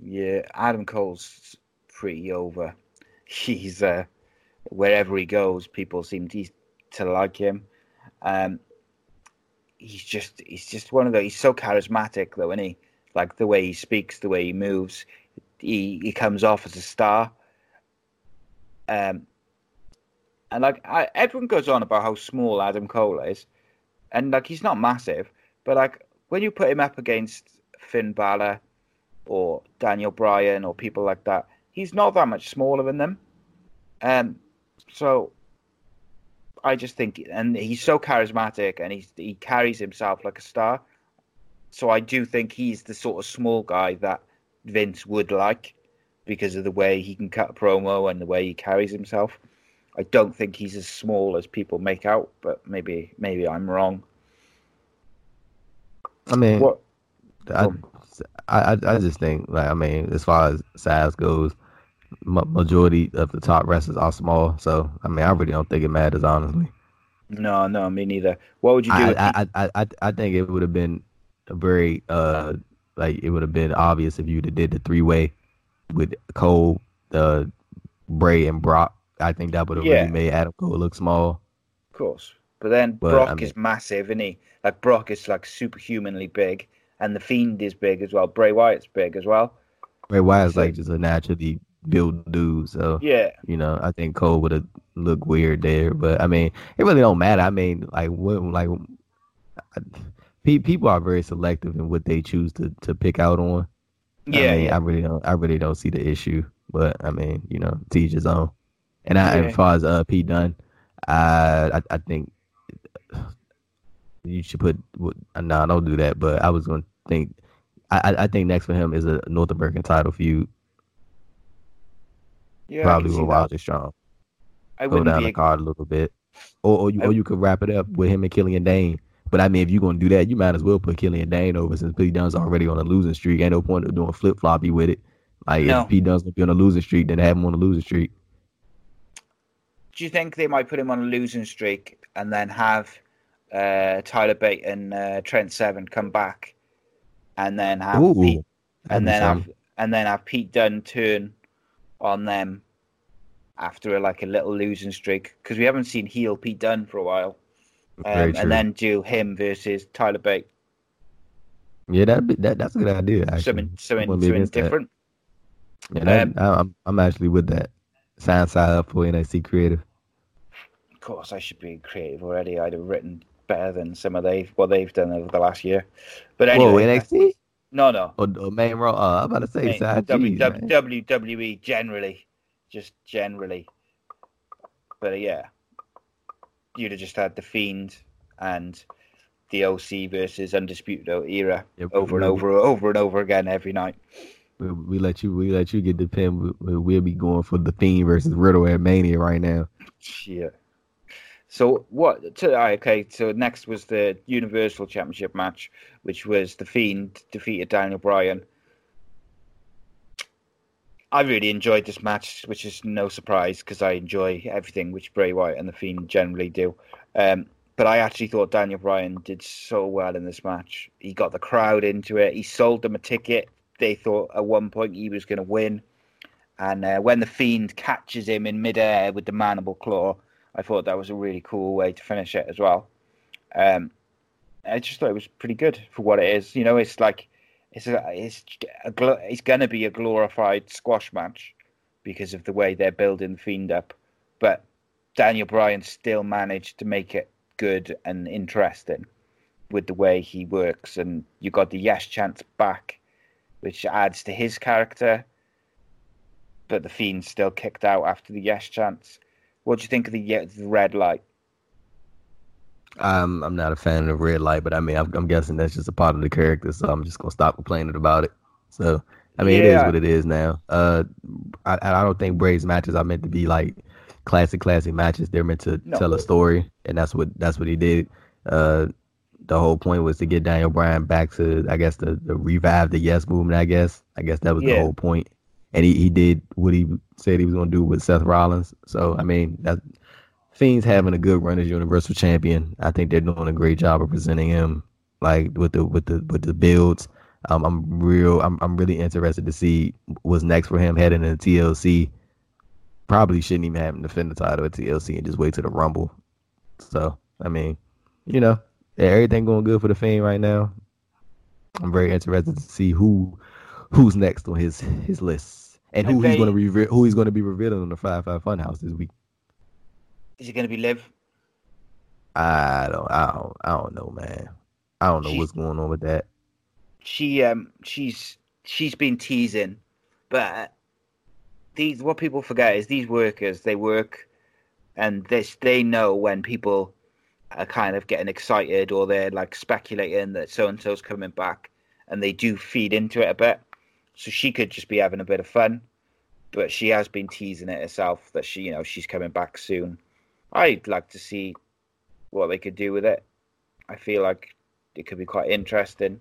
Yeah, Adam Cole's pretty over. He's uh, wherever he goes, people seem to, to like him. Um, he's just he's just one of the he's so charismatic though, isn't he? Like the way he speaks, the way he moves, he he comes off as a star. Um, and like I, everyone goes on about how small Adam Cole is, and like he's not massive, but like when you put him up against Finn Balor or Daniel Bryan or people like that, he's not that much smaller than them. Um, so I just think, and he's so charismatic, and he carries himself like a star. So I do think he's the sort of small guy that Vince would like because of the way he can cut promo and the way he carries himself. I don't think he's as small as people make out, but maybe maybe I'm wrong. I mean, What? I, I, I just think like I mean, as far as size goes, ma- majority of the top wrestlers are small. So I mean, I really don't think it matters honestly. No, no, me neither. What would you do? I, I, I, I, I, think it would have been a very uh like it would have been obvious if you did the three way with Cole, uh, Bray, and Brock. I think that would have Yeah. really made Adam Cole look small. Of course. But then But, Brock I mean- is massive, isn't he? Like Brock is like superhumanly big, and the Fiend is big as well. Bray Wyatt's big as well. Bray Wyatt's So- like just a naturally built dude, so Yeah, you know I think Cole would have looked weird there. But I mean, it really don't matter. I mean, like what like. I, pe- People are very selective in what they choose to, to pick out on. yeah, I mean, yeah. I really don't. I really don't see the issue. But I mean, you know, to each his own. And I, Yeah. as far as uh, Pete Dunne, I, I I think you should put. No, nah, don't do that. But I was going to think. I I- think next for him is a North American title feud, yeah probably with. Wilder Strong. I Go down be. the card a little bit, or or you I- or you could wrap it up with him and Killian Dain. But I mean, if you're gonna do that, you might as well put Killian Dain over since Pete Dunne's already on a losing streak. Ain't no point of doing flip floppy with it. Like No. if Pete Dunne's gonna be on a losing streak, then have him on a losing streak. Do you think they might put him on a losing streak and then have uh, Tyler Bate and uh, Trent Seven come back, and then have Ooh, Pete, and then have and then have Pete Dunne turn on them after a, like a little losing streak because we haven't seen heel Pete Dunne for a while, um, and then do him versus Tyler Bate, yeah, that that that's a good idea. Actually, something something, something against that. different. Yeah, that, Um, I'm I'm actually with that. Sign side up for NXT creative. Of course, I should be creative already. I'd have written better than some of they what they've done over the last year. But anyway, Whoa, NXT no, no. or, or main raw? Uh, I'm about to say Mate, side W- G's, W- WWE generally, just generally. But uh, yeah, you'd have just had the Fiend and the OC versus Undisputed Era Yeah, over and over, over and over again every night. We, we let you we let you get the pin. We, we'll be going for the Fiend versus Riddle at Mania right now. Yeah. So what? To, okay. So next was the Universal Championship match, which was the Fiend defeated Daniel Bryan. I really enjoyed this match, which is no surprise because I enjoy everything which Bray Wyatt and the Fiend generally do. Um, but I actually thought Daniel Bryan did so well in this match. He got the crowd into it. He sold them a ticket. They thought at one point he was going to win. And uh, when the Fiend catches him in midair with the mandible claw, I thought that was a really cool way to finish it as well. Um, I just thought it was pretty good for what it is. You know, it's like it's a, it's a it's going to be a glorified squash match because of the way they're building the Fiend up, but Daniel Bryan still managed to make it good and interesting with the way he works, and you got the yes chance back, which adds to his character. But the Fiend still kicked out after the yes chance. What do you think of the, the red light? I'm I'm not a fan of red light, but I mean I'm, I'm guessing that's just a part of the character, so I'm just gonna stop complaining about it. So I mean it is what it is now. Uh, I I don't think Bray's matches are meant to be like classic classic matches. They're meant to No. tell a story, and that's what that's what he did. Uh, the whole point was to get Daniel Bryan back to I guess the, the revive the yes movement. I guess I guess that was the Yeah. whole point, and he he did what he said he was gonna do with Seth Rollins. So I mean that Fiend's having a good run as Universal Champion. I think they're doing a great job of presenting him, like with the with the with the builds. Um, I'm real. I'm I'm really interested to see what's next for him heading into TLC. Probably shouldn't even have him defend the title at TLC and just wait to the Rumble. So I mean, you know, everything going good for the Fiend right now. I'm very interested to see who who's next on his his list and who he's going to reveal who he's going to be revealing on the Firefly Funhouse this week. Is it going to be Liv? I don't, I don't, I don't know, man. I don't know what's going on with that. she um she's she's been teasing, but these what people forget is these workers they work, and this they know when people are kind of getting excited or they're like speculating that so and so's coming back, and they do feed into it a bit. So she could just be having a bit of fun, but she has been teasing it herself that she, you know, she's coming back soon. I'd like to see what they could do with it. I feel like it could be quite interesting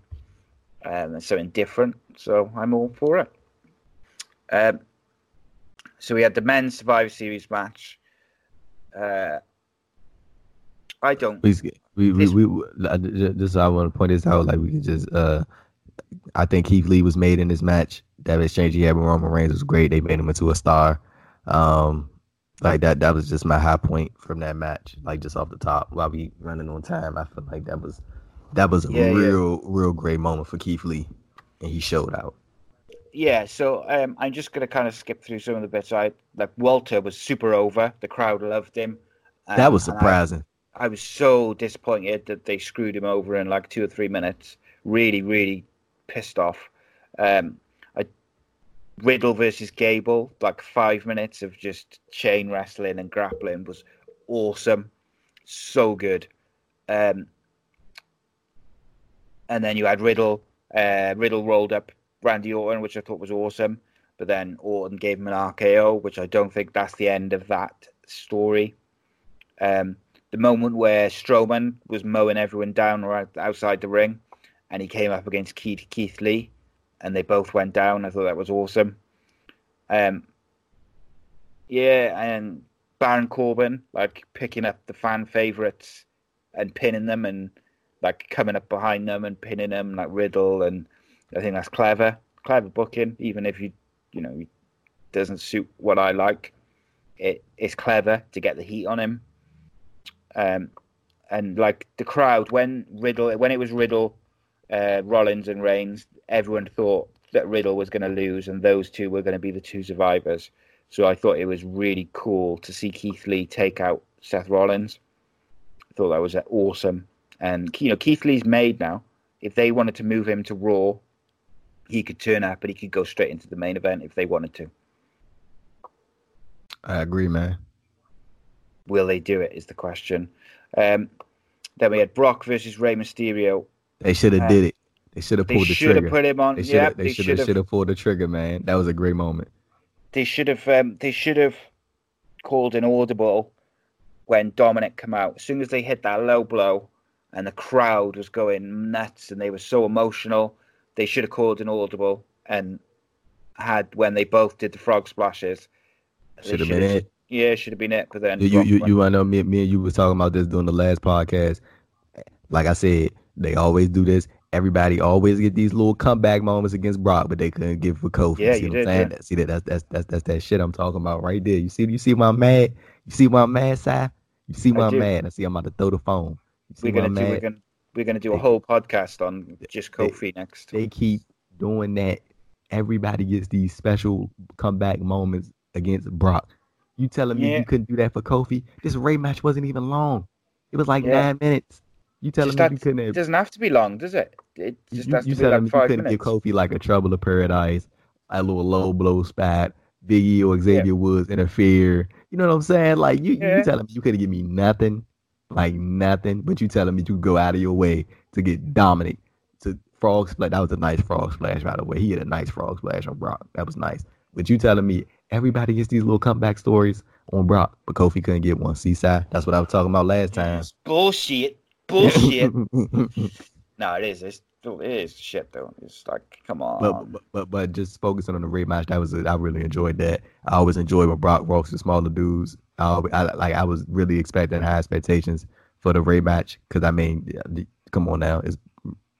um, and something different. So I'm all for it. Um, so we had the men's Survivor Series match. Uh, I don't. We, we, we, we, just I want to point this out. Like we can just, uh, I think Keith Lee was made in this match. That exchange he had with Roman Reigns was great. They made him into a star. Um, like that, that was just my high point from that match. Like just off the top, while we running on time, I feel like that was, that was a Yeah, yeah. real, real great moment for Keith Lee, and he showed out. Yeah, so um, I'm just going to kind of skip through some of the bits. I like Walter was super over. The crowd loved him. That Um, was surprising. I was so disappointed that they screwed him over in like two or three minutes. Really, really pissed off. Um, I, Riddle versus Gable, like five minutes of just chain wrestling and grappling was awesome. So good. Um, and then you had Riddle. Uh, Riddle rolled up Randy Orton, which I thought was awesome. But then Orton gave him an RKO, which I don't think that's the end of that story. Um, the moment where Strowman was mowing everyone down right outside the ring, and he came up against Keith, Keith Lee, and they both went down. I thought that was awesome. Um, yeah, and Baron Corbin like picking up the fan favorites and pinning them, and like coming up behind them and pinning them like Riddle, and I think that's clever, clever booking. Even if you, you know, doesn't suit what I like, it it's clever to get the heat on him. Um, and like the crowd when Riddle when it was Riddle, uh, Rollins and Reigns, everyone thought that Riddle was going to lose and those two were going to be the two survivors. So I thought it was really cool to see Keith Lee take out Seth Rollins. I thought that was uh, awesome. And you know Keith Lee's made now. If they wanted to move him to Raw, he could turn up, but he could go straight into the main event if they wanted to. I agree, man. Will they do it? Is the question. Um, then we had Brock versus Rey Mysterio. They should have Uh, did it. They should have pulled the should have trigger. put him on. They should Yeah, have. they They should have. Should have. have pulled the trigger, man. That was a great moment. They should have. Um, they should have called an audible when Dominik come out. As soon as they hit that low blow, and the crowd was going nuts, and they were so emotional, they should have called an audible and had when they both did the frog splashes. Should have been it. Yeah, should have been it. But then You you you, went- know me me and you was talking about this during the last podcast. Like I said, they always do this. Everybody always get these little comeback moments against Brock, but they couldn't give for Kofi. Yeah, see you what I'm did, saying? yeah. See that that's that's that's that's that shit I'm talking about right there. You see you see my mad? You see my mad, Si? You see my I mad? I see I'm about to throw the phone. You see we're gonna do. We're gonna we're gonna do a They- whole podcast on just they- Kofi next. They keep doing that. Everybody gets these special comeback moments against Brock. You telling me Yeah. you couldn't do that for Kofi? This Rey match wasn't even long. It was like Yeah. nine minutes. You telling Just me had- you couldn't It doesn't have to be long, does it? It you, just you- has you to be telling like me you couldn't minutes. give Kofi like a trouble of paradise, a little low blow spot, Big E or Xavier Woods interfere. You know what I'm saying? Like you, Yeah. you telling me you couldn't give me nothing, like nothing, but you telling me to go out of your way to get Dominik to frog splash. That was a nice frog splash, by the way. He had a nice frog splash on Brock. That was nice. But you telling me everybody gets these little comeback stories on Brock, but Kofi couldn't get one. Seaside. That's what I was talking about last time. It's bullshit. Bullshit. no, it is. It's, it is shit though. It's like, come on. But, but but but just focusing on the Rey match, that was it. I really enjoyed that. I always enjoy when Brock walks the smaller dudes. I, always, I like I was really expecting high expectations for the Rey match because I mean, come on now, it's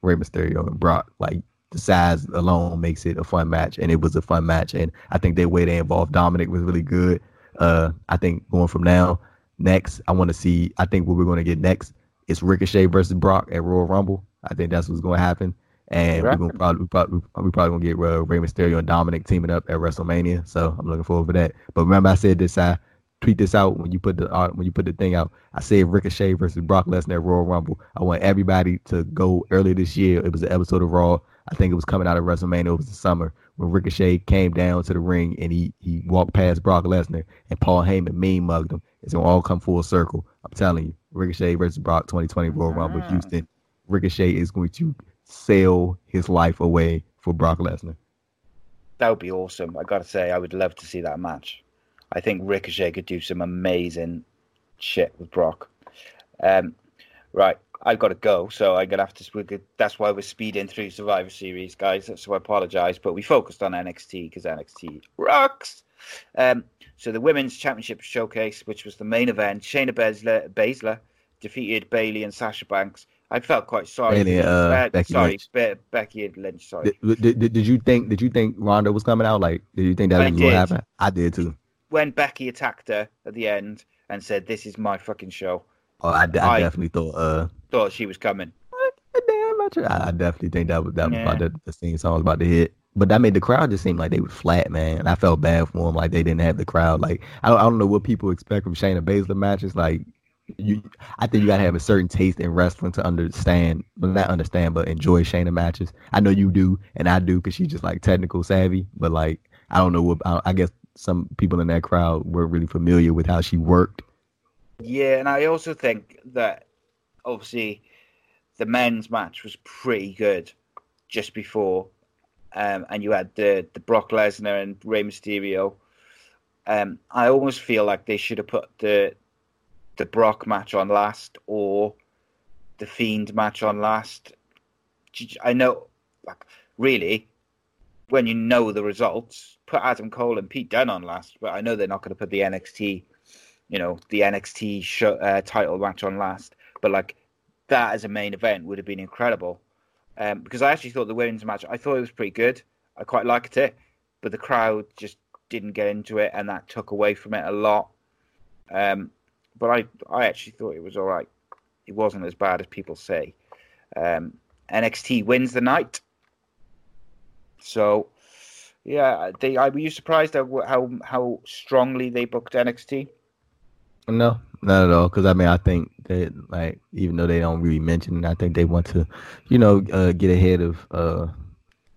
Rey Mysterio and Brock. Like the size alone makes it a fun match, and it was a fun match. And I think the way they involved Dominik was really good. Uh, I think going from now next, I want to see. I think what we're going to get next is Ricochet versus Brock at Royal Rumble. I think that's what's going to happen. And we're gonna probably we probably we probably gonna get uh, Rey Mysterio and Dominik teaming up at WrestleMania. So I'm looking forward for that. But remember, I said this. I tweet this out when you put the uh, when you put the thing out. I said Ricochet versus Brock Lesnar at Royal Rumble. I want everybody to go earlier this year. It was an episode of Raw. I think it was coming out of WrestleMania. It was the summer when Ricochet came down to the ring and he he walked past Brock Lesnar and Paul Heyman mean mugged him. It's gonna all come full circle. I'm telling you, Ricochet versus Brock 2020 Royal Rumble Ah. Houston. Ricochet is going to sell his life away for Brock Lesnar. That would be awesome. I gotta say, I would love to see that match. I think Ricochet could do some amazing shit with Brock. Um, right, I've got to go, so I'm gonna have to. That's why we're speeding through Survivor Series, guys. So I apologise, but we focused on NXT because NXT rocks. Um, so the Women's Championship Showcase, which was the main event, Shayna Baszler, Baszler defeated Bayley and Sasha Banks. I felt quite sorry. Bayley, for- uh, Becky sorry, Lynch. Be- Becky Lynch. Sorry. Did, did, did, you think did you think Ronda was coming out? Like, did you think that I was going did. to happen? I did too. when Becky attacked her at the end and said, "This is my fucking show," Oh, I, I, I- definitely thought. Uh, thought she was coming. damn. I, I definitely think that was that was Yeah. about the, the scene song was about to hit. But that made the crowd just seem like they was flat, man. And I felt bad for them, like they didn't have the crowd. Like I don't, I don't know what people expect from Shayna Baszler matches. Like you, I think you gotta have a certain taste in wrestling to understand, well, not understand, but enjoy Shayna matches. I know you do, and I do, because she's just like technical savvy. But like I don't know what I, I guess some people in that crowd weren't really familiar with how she worked. Yeah, and I also think that obviously the men's match was pretty good just before, um, and you had the the Brock Lesnar and Rey Mysterio. Um, I almost feel like they should have put the the Brock match on last or the Fiend match on last. I know, like, really, when you know the results, put Adam Cole and Pete Dunne on last. But I know they're not going to put the NXT, you know, the NXT show, uh, title match on last. But like that as a main event would have been incredible. Um, because I actually thought the women's match, I thought it was pretty good. I quite liked it, but the crowd just didn't get into it, and that took away from it a lot. Um, but I, I actually thought it was all right. It wasn't as bad as people say. Um, NXT wins the night. So, yeah, they. Were you surprised at how how strongly they booked NXT? No, not at all. Because I mean, I think that like even though they don't really mention it, I think they want to, you know, uh, get ahead of uh,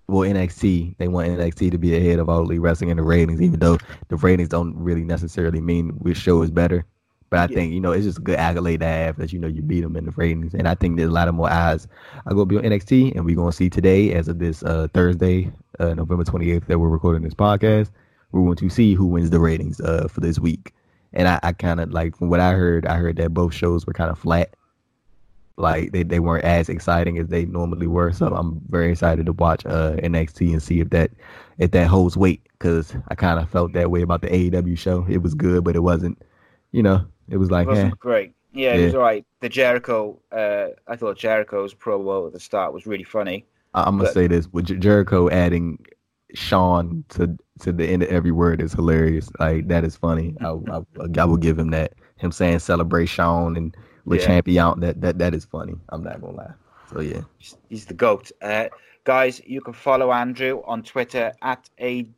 well NXT. They want NXT to be ahead of All Elite Wrestling in the ratings, even though the ratings don't really necessarily mean which show is better. But I Yeah. think you know it's just a good accolade to have that you know you beat them in the ratings, and I think there's a lot of more eyes are going to be on NXT, and we're going to see today as of this uh, Thursday, uh, November 28th, that we're recording this podcast. We're going to see who wins the ratings uh, for this week. And I, I kind of like from what I heard, I heard that both shows were kind of flat. Like they, they weren't as exciting as they normally were. So I'm very excited to watch uh, NXT and see if that if that holds weight. Because I kind of felt that way about the AEW show. It was good, but it wasn't. You know, it was like, It wasn't eh. great. Yeah, it was Yeah. all right. The Jericho, uh, I thought Jericho's promo at the start was really funny. I'm gonna But- say this with Jer- Jericho adding Sean to to the end of every word is hilarious. Like that is funny. I, I, I will give him that. Him saying celebrate Sean and Le Yeah. Champion. That that that is funny. I'm not gonna lie. So yeah. He's- the goat. Uh, guys, you can follow Andrew on Twitter at ad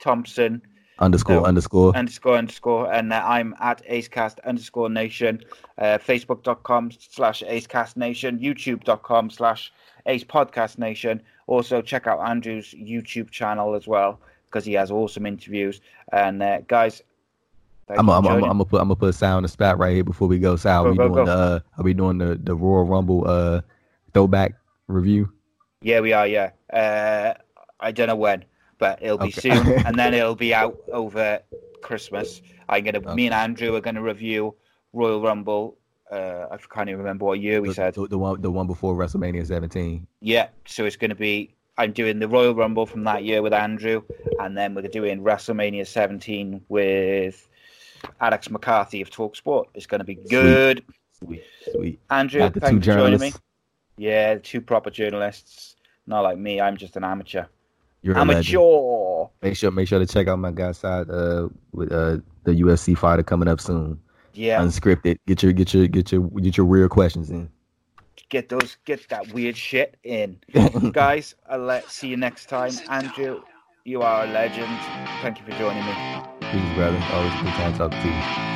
Thompson Underscore No. underscore. underscore underscore, and uh, I'm at acecast underscore nation. Uh, Facebook.com slash acecast nation. YouTube.com slash ace podcast nation. Also check out Andrew's YouTube channel as well because he has awesome interviews. And uh, guys, I'm you I'm I'm joining. gonna put I'm gonna put a sound on the spot right here before we go. Sal, Go, are we go, doing go. the uh, are we doing the the Royal Rumble uh throwback review? Yeah, we are. Yeah, uh, I don't know when, but it'll be Okay. soon, and then it'll be out over Christmas. I'm gonna. Me and Andrew are gonna review Royal Rumble. Uh, I can't even remember what year we the, said. the, the one the one before WrestleMania 17. Yeah, so it's gonna be. I'm doing the Royal Rumble from that year with Andrew, and then we're doing WrestleMania 17 with Alex McCarthy of Talksport. It's gonna be good. Sweet, sweet. Andrew, the two thank you for joining me. Yeah, two proper journalists. Not like me. I'm just an amateur. You're. Amateur. Make sure make sure to check out my guy's side uh with uh the UFC fighter coming up soon. Yeah. Unscripted. Get your get your get your get your real questions in. get those get that weird shit in guys i'll let see you next time andrew you are a legend thank you for joining me Peace, brother. Always a good time talking to you.